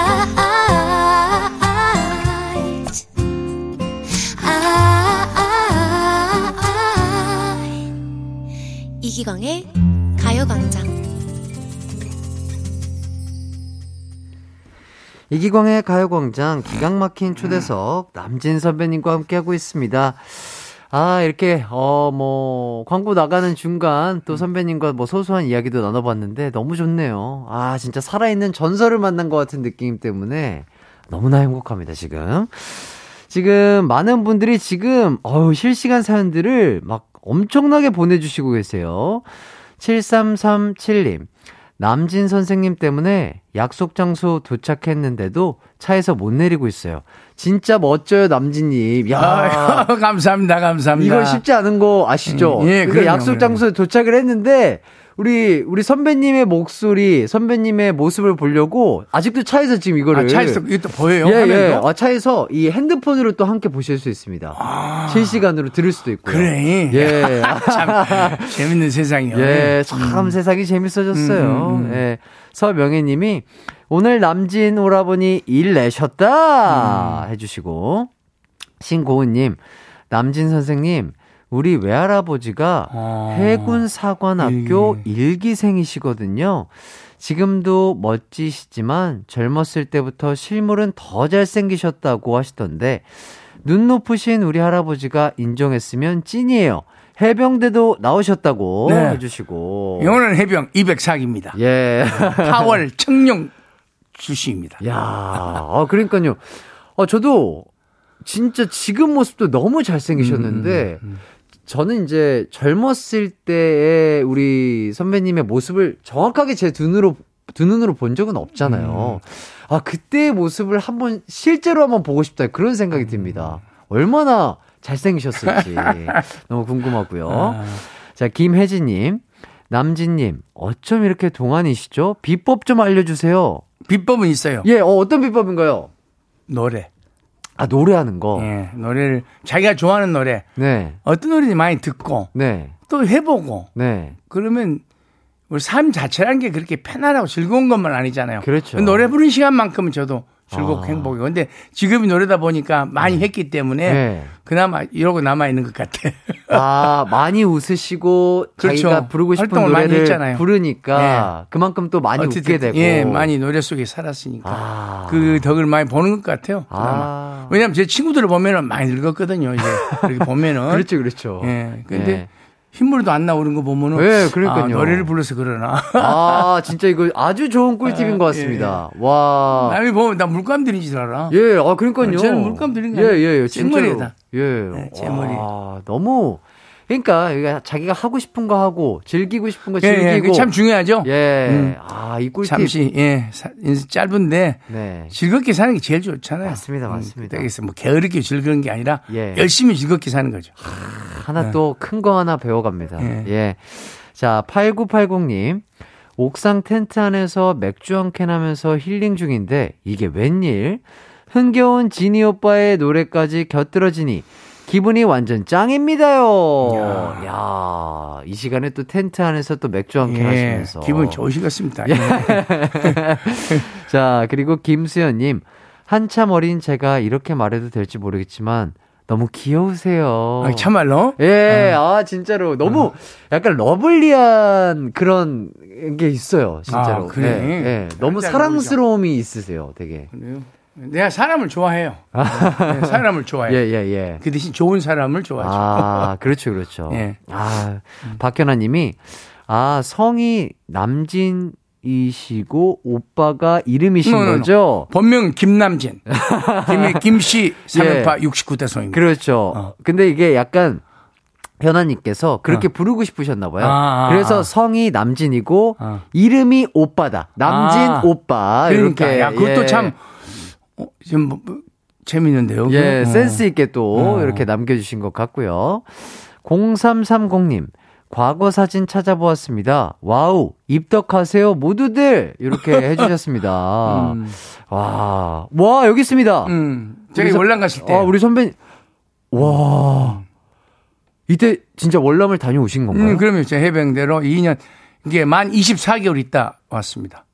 이기광의 가요광장 이기광의 가요광장 기강 막힌 초대석 남진 선배님과 함께하고 있습니다. 아, 이렇게, 어, 뭐, 광고 나가는 중간 또 선배님과 뭐 소소한 이야기도 나눠봤는데 너무 좋네요. 아, 진짜 살아있는 전설을 만난 것 같은 느낌 때문에 너무나 행복합니다, 지금. 지금 많은 분들이 지금, 어우, 실시간 사연들을 막 엄청나게 보내주시고 계세요. 7337님. 남진 선생님 때문에 약속 장소 도착했는데도 차에서 못 내리고 있어요. 진짜 멋져요, 남진님. 야, 아, 감사합니다, 감사합니다. 이거 쉽지 않은 거 아시죠? 음, 예, 그럼요, 약속. 장소에 도착을 했는데 우리 우리 선배님의 목소리, 선배님의 모습을 보려고 아직도 차에서 지금 이거를 아, 차에서 이것도 보여요? 예, 예. 화면도? 아, 차에서 이 핸드폰으로 또 함께 보실 수 있습니다. 실시간으로 들을 수도 있고요. 아. 그래. 예. <laughs> 참 재밌는 세상이요. 예, 참 세상이 재밌어졌어요. 음, 음, 음. 예. 서명혜 님이 오늘 남진 오라버니 일 내셨다 음. 해주시고 신고은님 남진 선생님 우리 외할아버지가 어. 해군 사관학교 일기생이시거든요. 지금도 멋지시지만 젊었을 때부터 실물은 더 잘생기셨다고 하시던데 눈 높으신 우리 할아버지가 인정했으면 찐이에요. 해병대도 나오셨다고 네. 해주시고. 영어는 해병 204기입니다. 예. <laughs> 8월 청룡 출시입니다. 야, 아, 그러니까요. 어, 저도 진짜 지금 모습도 너무 잘생기셨는데, 음, 저는 이제 젊었을 때의 우리 선배님의 모습을 정확하게 제두 눈으로, 두 눈으로 본 적은 없잖아요. 음. 아, 그때의 모습을 한번, 실제로 한번 보고 싶다. 그런 생각이 듭니다. 얼마나 잘생기셨을지. <laughs> 너무 궁금하고요. 아. 자, 김혜진님. 남진님, 어쩜 이렇게 동안이시죠? 비법 좀 알려주세요. 비법은 있어요. 예, 어, 어떤 비법인가요? 노래. 아, 노래하는 거. 예, 노래를 자기가 좋아하는 노래 네, 어떤 노래인지 많이 듣고 네, 또 해보고 네. 그러면 우리 삶 자체라는 게 그렇게 편안하고 즐거운 것만 아니잖아요. 그렇죠. 노래 부르는 시간만큼은 저도 즐겁고 아. 행복이고. 근데 지금이 노래다 보니까 많이 했기 때문에 네. 그나마 이러고 남아 있는 것 같아. 아, 많이 웃으시고 <laughs> 그렇죠. 자기가 부르고 싶은 활동을 많이 노래를 했잖아요. 부르니까 그만큼 또 많이 어쨌든, 웃게 되고. 예, 많이 노래 속에 살았으니까. 아. 그 덕을 많이 보는 것 같아요. 아. 왜냐면 제 친구들을 보면은 많이 늙었거든요. 이제 <laughs> 그렇게 보면은. 그렇죠, 그렇죠. 예. 근데 예. 흰물도 안 나오는 거 보면은. 예, 그러니까요. 아, 노래를 불러서 그러나. 아, 진짜 이거 아주 좋은 꿀팁인 것 같습니다. 와. 남이 보면 나 물감 들인 줄 알아. 예, 아, 그러니까요. 저는 물감 들인 거 예? 예, 예. 제. 머리에다. 예. 네, 제 머리에. 와, 너무. 그러니까 이게 자기가 하고 싶은 거 하고 즐기고 싶은 거 예, 즐기고. 예, 그게 참 중요하죠. 예. 음. 아, 이 꿀팁. 잠시, 예, 짧은데 네. 즐겁게 사는 게 제일 좋잖아요. 맞습니다, 맞습니다. 그래서 뭐 게으르게 즐거운 게 아니라 예. 열심히 즐겁게 사는 거죠. 하나 또큰 거 하나 배워갑니다. 예. 예. 자, 8980님. 옥상 텐트 안에서 맥주 한 캔 하면서 힐링 중인데 이게 웬일? 흥겨운 지니 오빠의 노래까지 곁들어지니 기분이 완전 짱입니다요. 야, 이 시간에 또 텐트 안에서 또 맥주 한캔 예, 하시면서 기분 좋으시겠습니다. 예. 예. <laughs> 자, 그리고 김수현 님. 한참 어린 제가 이렇게 말해도 될지 모르겠지만 너무 귀여우세요. 아, 참말로? 예, 아, 진짜로. 너무 약간 lovely한 그런 게 있어요, 진짜로. 아, 그래? 예, 예. 너무 사랑스러움이 있으세요, 되게. 그래요? 내가 사람을 좋아해요. <laughs> 네, 사람을 좋아해요. 예, 예, 예. 그 대신 좋은 사람을 좋아하죠. 아, <laughs> 그렇죠, 그렇죠. 예. 아, 박현아 님이, 아, 성이 남진 이시고, 오빠가 이름이신 No, no, no. 거죠? 본명 김남진. <laughs> 김, 김씨 예. 3연파 69대 소입니다. 그렇죠. 어. 근데 이게 약간, 현아님께서 그렇게 부르고 싶으셨나 봐요. 아, 아, 그래서 아. 성이 남진이고, 아. 이름이 오빠다. 남진 아. 오빠. 그러니까 이렇게. 야, 그것도 예. 참 어, 지금 뭐, 뭐, 재밌는데요. 예? 어. 센스 있게 또 어. 이렇게 남겨주신 것 같고요. 0330님, 과거 사진 찾아보았습니다. Wow, 입덕하세요, 모두들! 이렇게 <laughs> 해주셨습니다. 음. 와, 와, 여기 있습니다. 음, 저기 선- 월남 갔을 때. 아, 우리 선배님. 와. 이때 진짜 월남을 다녀오신 건가요? 음, 그러면 제 해병대로 2년 이게 만 24개월 있다 왔습니다.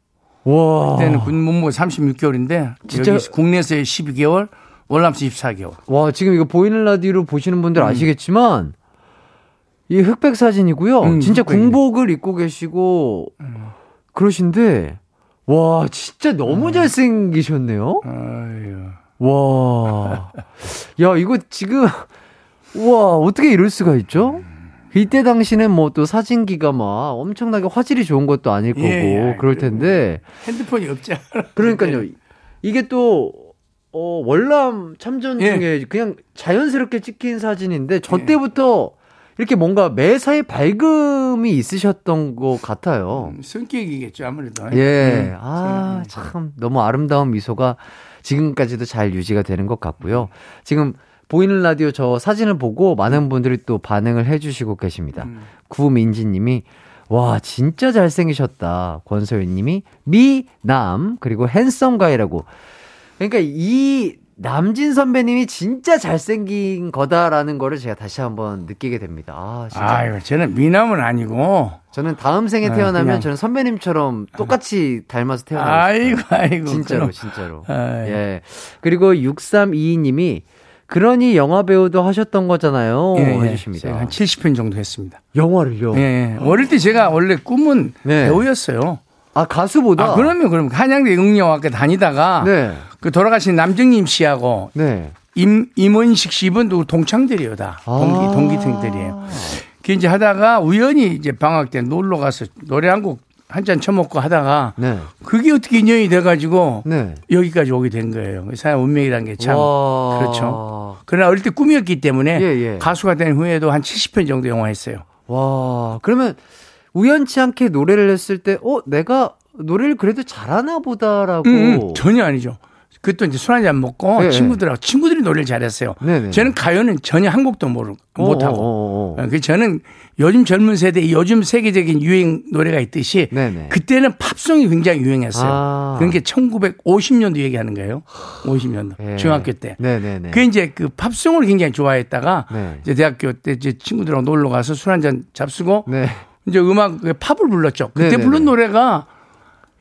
와. 그때는 군무무 36개월인데 진짜- 여기 국내에서 12개월, 월남에서 24개월. 와, 지금 이거 보이는 라디오로 보시는 분들 아시겠지만, 이 흑백 사진이고요. 음, 진짜 흑백이네. 군복을 입고 계시고, 그러신데, 와, 진짜 너무 잘생기셨네요? 아유. 와. <laughs> 야, 이거 지금, 와, 어떻게 이럴 수가 있죠? 이때 당시는 뭐 또 사진기가 막 엄청나게 화질이 좋은 것도 아닐 거고, 예, 예. 그럴 텐데, 핸드폰이 없지 않아. 그러니까요. 이게 또 어, 월남 참전 예. 중에 그냥 자연스럽게 찍힌 사진인데 저 예. 때부터 이렇게 뭔가 매사에 밝음이 있으셨던 것 같아요. 음, 성격이겠죠 아무래도. 예. 음, 아, 성격이죠. 참 너무 아름다운 미소가 지금까지도 잘 유지가 되는 것 같고요. 지금 보이는 라디오 저 사진을 보고 많은 분들이 또 반응을 해주시고 계십니다. 음. 구민지 님이 와, 진짜 잘생기셨다. 권소연 님이 미남, 그리고 핸섬 가이라고. 그러니까 이 남진 선배님이 진짜 잘생긴 거다라는 거를 제가 다시 한번 느끼게 됩니다. 아, 진짜. 아유, 저는 미남은 아니고. 저는 다음 생에 아, 태어나면 그냥. 저는 선배님처럼 똑같이 닮아서 태어나고 싶어요. 아이고, 아이고. 진짜로, 그럼. 진짜로. 아이. 예. 그리고 6322님이 그러니 영화 배우도 하셨던 거잖아요. 예, 예. 해주십니다. 한 70편 정도 했습니다. 영화를요? 예, 예. 어릴 때 제가 원래 꿈은 네. 배우였어요. 아, 가수보다? 아, 그러면 그럼 한양대 응용학과 다니다가 네. 그 돌아가신 남정님 씨하고 네. 임, 임원식 씨 이분 도 동창들이에요, 다. 동기, 아. 동기생들이에요. 그 이제 하다가 우연히 이제 방학 때 놀러 가서 노래 한 곡 한 잔 처먹고 하다가 네. 그게 어떻게 인연이 돼가지고 네. 여기까지 오게 된 거예요. 그 사람 운명이라는 게 참. 와. 그렇죠. 그러나 어릴 때 꿈이었기 때문에 예, 예. 가수가 된 후에도 한 70편 정도 영화 했어요. 와, 그러면 우연치 않게 노래를 했을 때, 어, 내가 노래를 그래도 잘하나 보다라고. 음, 전혀 아니죠. 그것도 이제 술 한잔 먹고 예, 친구들하고 친구들이 노래를 잘했어요. 네네. 저는 가요는 전혀 한 곡도 모르, 못하고. 어, 어, 어, 어. 그 저는 요즘 젊은 세대, 요즘 세계적인 유행 노래가 있듯이 네네. 그때는 팝송이 굉장히 유행했어요. 아. 그런 게 1950년도 얘기하는 거예요. 50년도 예. 중학교 때. 네네네. 그 이제 그 팝송을 굉장히 좋아했다가 네. 이제 대학교 때 이제 친구들하고 놀러 가서 술 한잔 잡수고 네. 이제 음악 그 팝을 불렀죠. 그때. 부른 노래가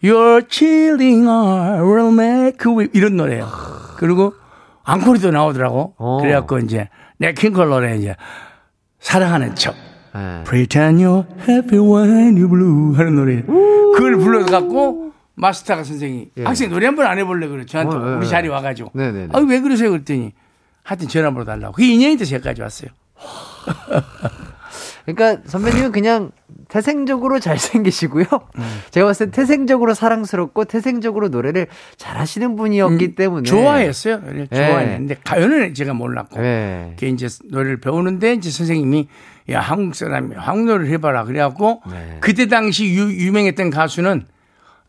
You're chilling I will make you weep 이런 노래예요. 그리고 앙코리도 나오더라고. 어. 그래갖고 이제 네킹컬 노래 이제 사랑하는 척. 네. Pretend you're happy when you're blue 하는 노래. 그걸 불러갖고 마스터가 선생이 예. 학생 노래 한 번 안 해볼래 그래. 저한테 어, 예, 우리 예. 자리 와가지고. 네네네. 아, 왜 그러세요? 그랬더니 하여튼 전화번호 달라고. 그 인연이 돼서 여기까지 왔어요. 그러니까 선배님은 그냥 태생적으로 잘생기시고요. 제가 봤을 때 태생적으로 사랑스럽고 태생적으로 노래를 잘하시는 분이었기 때문에. 음, 좋아했어요. 노래를 네. 좋아했는데 가요는 제가 몰랐고. 네. 그게 이제 노래를 배우는데 이제 선생님이 야 한국 사람이 한국 노래를 해봐라 그래갖고 네. 그때 당시 유, 명했던 가수는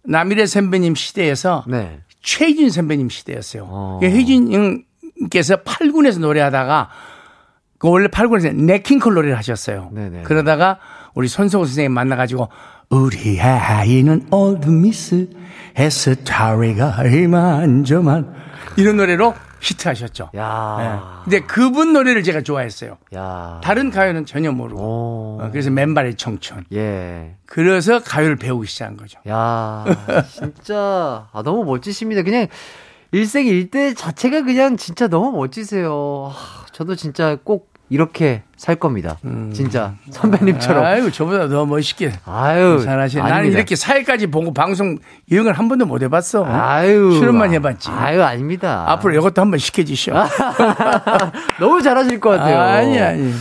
남일해 선배님 시대에서 네. 최희준 선배님 시대였어요. 어. 희준님께서 8군에서 노래하다가 그 원래 8군에서 냇 킹 콜 노래를 하셨어요. 네네. 그러다가 우리 손석우 선생님 만나가지고 우리 애인은 올드 미스 에스타리가 이만저만 이런 노래로 히트하셨죠. 야. 네. 근데 그분 노래를 제가 좋아했어요. 야. 다른 가요는 전혀 모르고. 오. 어, 그래서 맨발의 청춘. 예. 그래서 가요를 배우기 시작한 거죠. 야, 진짜 아, 너무 멋지십니다. 그냥 일생 일대 자체가 그냥 진짜 너무 멋지세요. 아, 저도 진짜 꼭 이렇게 살 겁니다. 진짜 선배님처럼. 아이고, 저보다 더 멋있게. 아유, 잘하시네. 나는. 이렇게 사회까지 보고 방송 이런 걸 한 번도 못 해봤어. 아유, 출연만 해봤지. 아유, 아닙니다. 앞으로 이것도 한번 시켜주시오. <laughs> 너무 잘하실 것 같아요. 아니, 아니.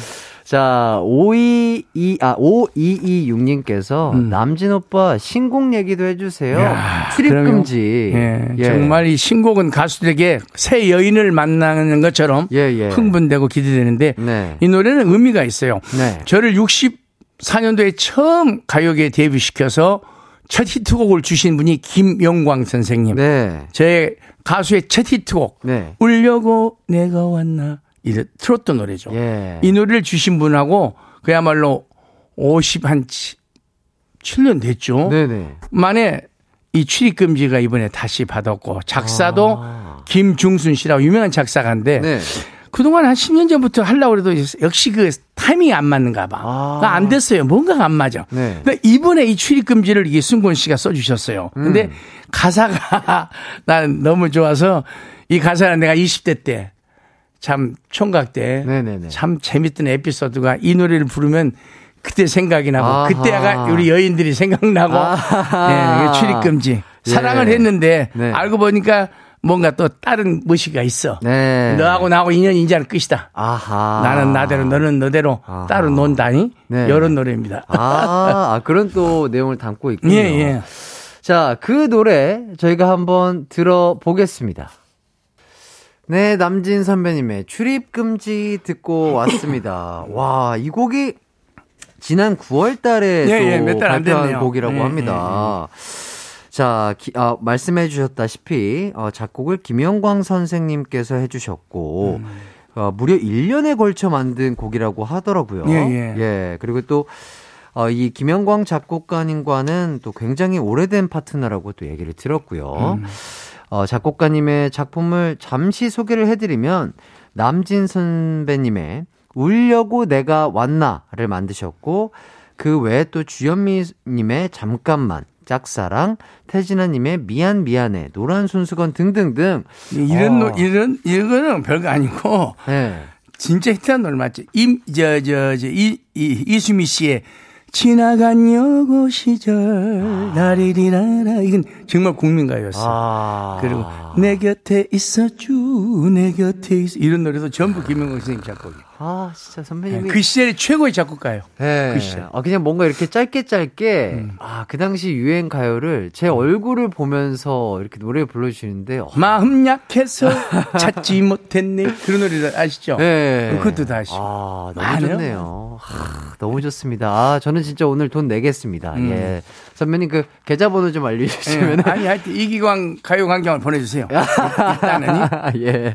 자, 522, 아, 5226님께서 남진 오빠 신곡 얘기도 해주세요. 음. 야, 출입금지. 예, 정말 이 신곡은 가수들에게 새 여인을 만나는 것처럼 예, 예. 흥분되고 기대되는데 네. 이 노래는 의미가 있어요. 네. 저를 64년도에 처음 가요계에 데뷔시켜서 첫 히트곡을 주신 분이 김영광 선생님. 네. 제 가수의 첫 히트곡 네. 울려고 내가 왔나 이 트로트 노래죠. 예. 이 노래를 주신 분하고 그야말로 50한 7년 됐죠. 네네. 만에 이 출입 금지가 이번에 다시 받았고 작사도 김중순 씨라고 유명한 작사가인데 아. 네. 그동안 한 10년 전부터 하려고 해도 역시 그 타이밍이 안 맞는가 봐. 아. 그러니까 안 됐어요. 뭔가가 안 맞아. 네. 근데 이번에 이 출입 금지를 이순곤 씨가 써주셨어요. 음. 근데 가사가 <laughs> 난 너무 좋아서 이 가사는 내가 20대 때 참 총각 때. 참 재밌던 에피소드가 이 노래를 부르면 그때 생각이 나고 아하. 그때가 우리 여인들이 생각나고 아하. 네, 출입 금지 예. 사랑을 했는데 네. 알고 보니까 뭔가 또 다른 무시가 있어. 네. 너하고 나하고 인연이 이제는 끝이다. 아하. 나는 나대로 너는 너대로 아하. 따로 논다니 네. 이런 노래입니다. 아, 아, 그런 또 내용을 담고 있군요. 예, 예. 자, 그 노래 저희가 한번 들어보겠습니다. 네, 남진 선배님의 출입 금지 듣고 왔습니다. <laughs> 와, 이 곡이 지난 9월 달에 예, 또 예, 몇달안 발표한. 곡이라고 예, 합니다. 자, 기- 아, 말씀해 주셨다시피 어, 작곡을 김영광 선생님께서 해 주셨고 음. 어, 무려 1년에 걸쳐 만든 곡이라고 하더라고요. 예, 예. 그리고 또 어, 이 김영광 작곡가님과는 또 굉장히 오래된 파트너라고 또 얘기를 들었고요. 음. 어, 작곡가님의 작품을 잠시 소개를 해드리면 남진 선배님의 울려고 내가 왔나를 만드셨고 그 외에 또 주현미님의 잠깐만 짝사랑 태진아님의 미안 미안해 노란 손수건 등등등 이런 어. 노, 이런 이거는 별거 아니고 네. 진짜 히트한 노래 맞죠? 임저저저이 이, 이수미 씨의 지나간 여고 시절 나리리라라 이건 정말 국민 가요였어. 요아 그리고 내 곁에 있어주 내 곁에 있어 이런 노래도 전부 김영광 선생님 작곡이에요. 아 진짜 선배님이 그 시절의 최고의 작곡가요. 네. 그 시절. 아, 그냥 뭔가 이렇게 짧게 짧게, 음. 아, 그 당시 유행 가요를 제 얼굴을 보면서 이렇게 노래 불러주시는데, 어, 마음 약해서 찾지 <laughs> 못했네 그런 노래 아시죠? 네. 그것도 다 아시고. 아, 너무 많아요. 좋네요. 하, 너무 좋습니다. 아, 저는 진짜 오늘 돈 내겠습니다. 음. 예. 선배님 그 계좌번호 좀 알려주시면. 예, 아니 하여튼 이기광 가요광장을 보내주세요. <laughs> 일단은 예.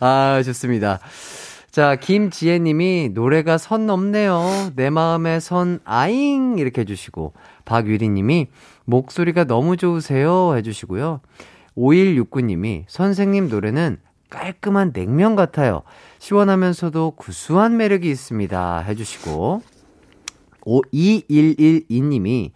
아, 좋습니다. 자, 김지혜 님이 노래가 선 넘네요. 내 마음에 선 아잉 이렇게 해 주시고 박유리 님이 목소리가 너무 좋으세요 해 주시고요. 5169 님이 선생님 노래는 깔끔한 냉면 같아요. 시원하면서도 구수한 매력이 있습니다 해 주시고 2112 님이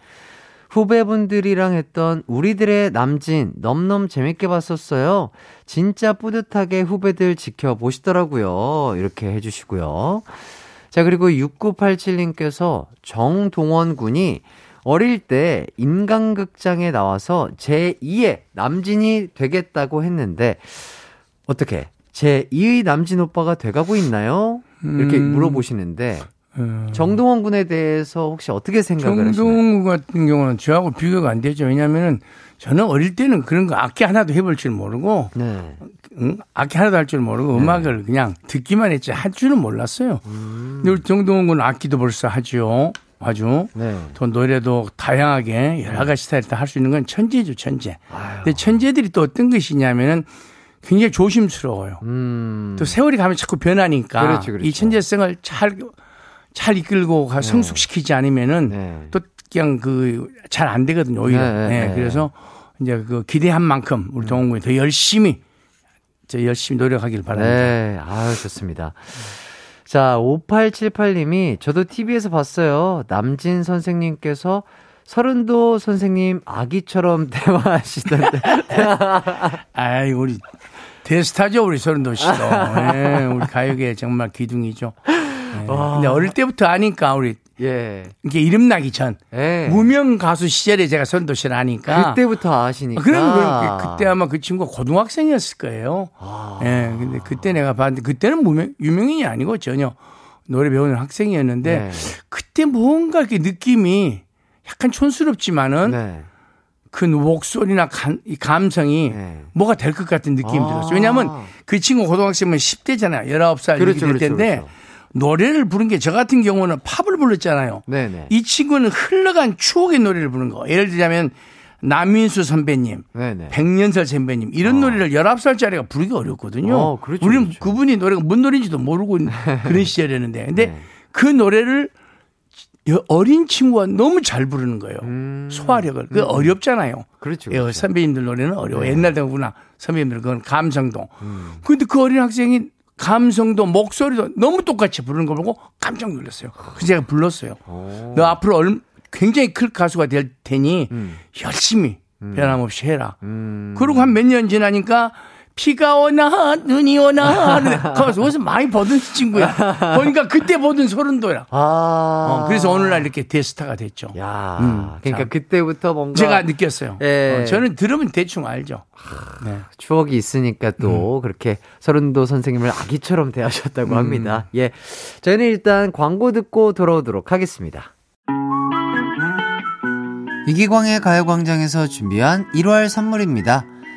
후배분들이랑 했던 우리들의 남진 넘넘 재밌게 봤었어요. 진짜 뿌듯하게 후배들 지켜보시더라고요. 이렇게 해주시고요. 자, 그리고 6987님께서 정동원 군이 어릴 때 인간극장에 나와서 제2의 남진이 되겠다고 했는데, 어떻게? 제2의 남진 오빠가 돼가고 있나요? 이렇게 음. 물어보시는데, 어, 정동원 군에 대해서 혹시 어떻게 생각을 하시나요? 정동훈 같은 경우는 저하고 비교가 안 되죠. 왜냐하면은 저는 어릴 때는 그런 거 악기 하나도 해볼 줄 모르고 네. 응? 악기 하나도 할 줄 모르고 음악을 그냥 듣기만 했지 할 줄은 몰랐어요. 음. 근데 우리 정동훈 군은 악기도 벌써 하죠. 아주 네. 또 노래도 다양하게 여러 가지 스타일 다 할 수 있는 건 천재죠, 천재. 근데 천재들이 또 어떤 것이냐면은 굉장히 조심스러워요. 음. 또 세월이 가면 자꾸 변하니까 그렇죠, 그렇죠. 이 천재성을 잘, 잘 이끌고 가 성숙시키지 않으면은 네. 또 그냥 그 잘 안 되거든요, 오히려. 네, 네, 네. 그래서 이제 그 기대한 만큼 우리 동원 군이 더 열심히 저 열심히 노력하길 바랍니다. 네, 아유, 좋습니다. 자, 5878님이 저도 TV에서 봤어요. 남진 선생님께서 서른도 선생님 아기처럼 <laughs> 대화하시던데. <laughs> 아이, 우리 대스타죠, 우리 서른도 씨도. 네, 우리 가요계 정말 기둥이죠. 네. 근데 어릴 때부터 아니까 우리 예. 이게 이름 나기 전 예. 무명 가수 시절에 제가 서른도 씨를 아니까 그때부터 아시니까. 그럼 그 그때 아마 그 친구가 고등학생이었을 거예요. 아. 예, 근데 그때 내가 봤는데 그때는 무명, 유명인이 아니고 전혀 노래 배우는 학생이었는데 네. 그때 뭔가 이렇게 느낌이 약간 촌스럽지만은 네. 그 목소리나 감, 이 감성이 네. 뭐가 될 것 같은 느낌이 아. 들었어요. 왜냐하면 그 친구 고등학생이면 10대잖아요. 19살 그렇죠, 이렇게 될 그렇죠, 텐데 그렇죠. 노래를 부른 게 저 같은 경우는 팝을 불렀잖아요. 네네. 이 친구는 흘러간 추억의 노래를 부른 거. 예를 들자면 남민수 선배님, 네네. 백년설 선배님 이런 노래를 19살짜리가 부르기 어렵거든요. 어, 그렇죠, 우리는 그렇죠. 그분이 노래가 뭔 노래인지도 모르고 <laughs> 그런 시절이었는데 근데 네. 그 노래를 여- 어린 친구가 너무 잘 부르는 거예요. 소화력을. 그 어렵잖아요. 음. 그렇죠, 예, 그렇죠. 선배님들 노래는 어려워. 옛날 되구나. 선배님들 그건 감성도. 음. 근데 그 어린 학생이 감성도 목소리도 너무 똑같이 부르는 걸 보고 깜짝 놀랐어요. 그래서 제가 불렀어요. 너 앞으로 얼, 굉장히 클 가수가 될 테니 열심히 변함없이 해라. 음. 그러고 한 몇 년 지나니까 비가 오나 눈이 오나 하는데 <laughs> 거기서 어디서 많이 보던 친구야. 보니까 그때 보던 소름돋아. 아. 어, 그래서 오늘날 이렇게 대스타가 됐죠. 야. 음, 그러니까 참. 그때부터 뭔가. 제가 느꼈어요. 예. 어, 저는 들으면 대충 알죠. 네. 추억이 있으니까 음. 또 그렇게 서른도 선생님을 아기처럼 대하셨다고 음. 합니다. 예. 저희는 일단 광고 듣고 돌아오도록 하겠습니다. 이기광의 가요광장에서 준비한 1월 선물입니다.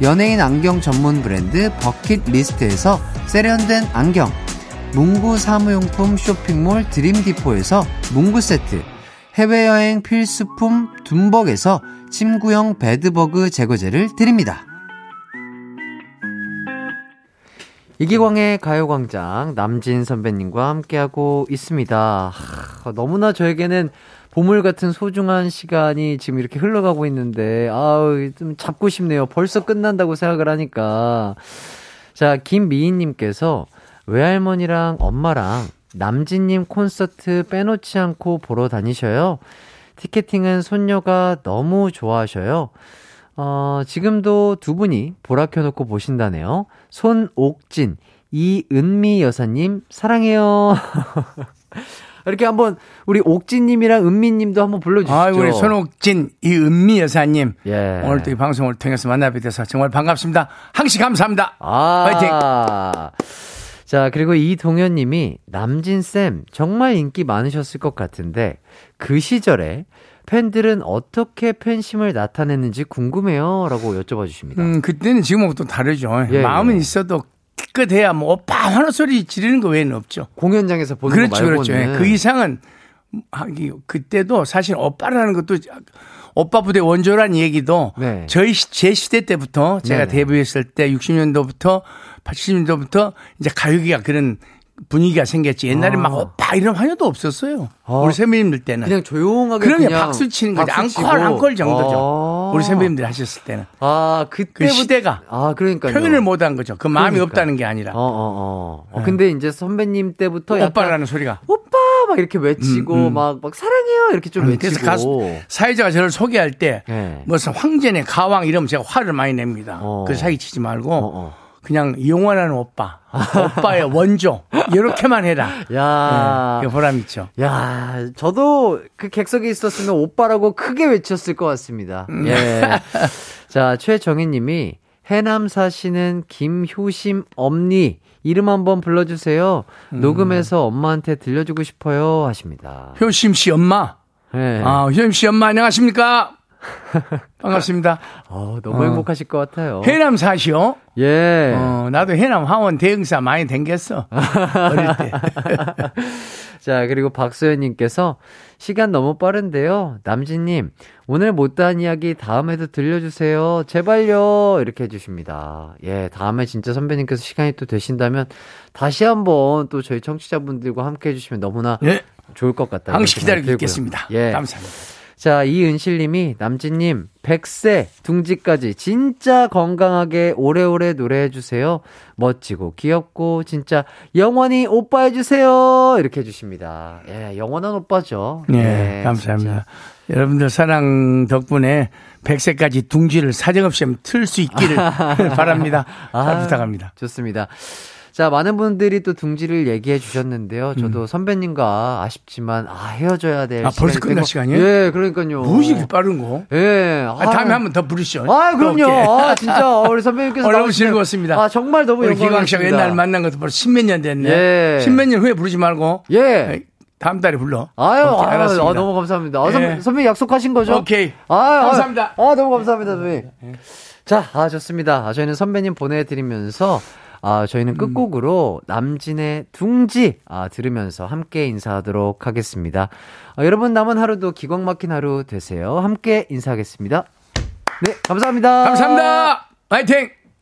연예인 안경 전문 브랜드 버킷 리스트에서 세련된 안경, 문구 사무용품 쇼핑몰 드림디포에서 문구 세트, 해외여행 필수품 둠벅에서 침구형 베드버그 제거제를 드립니다. 이기광의 가요광장 남진 선배님과 함께하고 있습니다. 하, 너무나 저에게는 보물 같은 소중한 시간이 지금 이렇게 흘러가고 있는데, 아우, 좀 잡고 싶네요. 벌써 끝난다고 생각을 하니까. 자, 김미희님께서 외할머니랑 엄마랑 남진님 콘서트 빼놓지 않고 보러 다니셔요. 티켓팅은 손녀가 너무 좋아하셔요. 어, 지금도 두 분이 보라 켜놓고 보신다네요. 손옥진, 이은미 여사님, 사랑해요. <laughs> 이렇게 한번 우리 옥진님이랑 은미님도 한번 불러주시죠. 아, 우리 손옥진, 이 은미 여사님. 예. 오늘 또 이 방송을 통해서 만나뵙게 돼서 정말 반갑습니다. 항시 감사합니다. 아. 파이팅! 자, 그리고 이동현 님이 남진쌤 정말 인기 많으셨을 것 같은데 그 시절에 팬들은 어떻게 팬심을 나타냈는지 궁금해요. 라고 여쭤봐 주십니다. 음, 그때는 지금하고 또 다르죠. 예, 마음은 예. 있어도 기껏해야 뭐 오빠 하는 소리 지르는 거 외에는 없죠. 공연장에서 보는 그렇죠, 거 말고는. 그렇죠. 예, 그 이상은 하기 그때도 사실 오빠라는 것도 오빠 부대 원조란 얘기도 네. 저희 시- 제 시대 때부터 제가 네네. 데뷔했을 때 60년도부터 80년도부터 이제 가요계가 그런 분위기가 생겼지. 옛날에 아. 막 오빠 이런 환영도 없었어요. 아. 우리 선배님들 때는. 그냥 조용하게 그럼요. 그냥 박수 치는 거죠. 치고. 앙콜 정도죠. 아. 우리 선배님들 하셨을 때는. 아, 그때 그 시대가 아, 그러니까요. 표현을 못 한 거죠. 그 마음이 그러니까. 없다는 게 아니라. 어, 어, 어. 어, 근데 이제 선배님 때부터 오빠라는 소리가. 오빠 막 이렇게 외치고 음, 음. 막, 막 사랑해요 이렇게 좀 음, 외치고. 그래서 가수, 사회자가 저를 소개할 때 네. 무슨 황제네 가왕 이러면 제가 화를 많이 냅니다. 어. 그 사기 치지 말고. 그냥 영원한 오빠, 오빠의 <laughs> 원조 이렇게만 해라. 야. 네, 보람 있죠. 야, 저도 그 객석에 있었으면 오빠라고 크게 외쳤을 것 같습니다. 음. 예. <laughs> 자, 최정희 님이 해남 사시는 김효심 엄니 이름 한번 불러주세요. 음. 녹음해서 엄마한테 들려주고 싶어요. 하십니다. 효심 씨 엄마. 예. 아, 효심 씨 엄마 안녕하십니까? <laughs> 반갑습니다. 어, 너무 어. 행복하실 것 같아요. 해남 사시오. 예. 어, 나도 해남 하원 대응사 많이 댕겼어. <laughs> 어릴 때. <laughs> 자, 그리고 박소연님께서 시간 너무 빠른데요. 남진님, 오늘 못다한 이야기 다음에도 들려주세요. 제발요. 이렇게 해주십니다. 예, 다음에 진짜 선배님께서 시간이 또 되신다면 다시 한번 또 저희 청취자분들과 함께 해주시면 너무나 네. 좋을 것 같다. 항시 기다리고. 있겠습니다. 예. 감사합니다. 자, 이은실님이 남진님 100세 둥지까지 진짜 건강하게 오래오래 노래해주세요. 멋지고 귀엽고 진짜 영원히 오빠 해주세요. 이렇게 해주십니다. 예, 영원한 오빠죠. 네, 예, 감사합니다. 여러분들 사랑 덕분에 100세까지 둥지를 사정없이 틀 수 있기를 <laughs> 바랍니다. 잘 아, 부탁합니다. 좋습니다. 자, 많은 분들이 또 둥지를 얘기해 주셨는데요. 저도 선배님과 아쉽지만, 아, 헤어져야 될. 음. 아, 벌써 끝날. 시간이에요? 예, 그러니까요. 무엇이 이렇게 빠른 거? 예. 아, 다음에 한 번 더 부르시죠. 아, 그럼요. 아, 진짜, 우리 선배님께서. 어, 너무 즐거웠습니다. 아, 정말 너무 우리 기광 씨가 영광이었습니다. 옛날 만난 것도 벌써 십몇 년 됐네. 예. 십몇 년 후에 부르지 말고. 예. 다음 달에 불러. 아유, 오케이, 아유. 아, 너무 감사합니다. 아, 예. 선배, 선배님 약속하신 거죠? 오케이. 아, 감사합니다. 아, 아, 너무 감사합니다, 선배님. 자, 아, 좋습니다. 아, 저희는 선배님 보내드리면서, 아, 저희는 끝곡으로 남진의 둥지, 아, 들으면서 함께 인사하도록 하겠습니다. 아, 여러분 남은 하루도 기광 막힌 하루 되세요. 함께 인사하겠습니다. 네, 감사합니다. 감사합니다. 화이팅!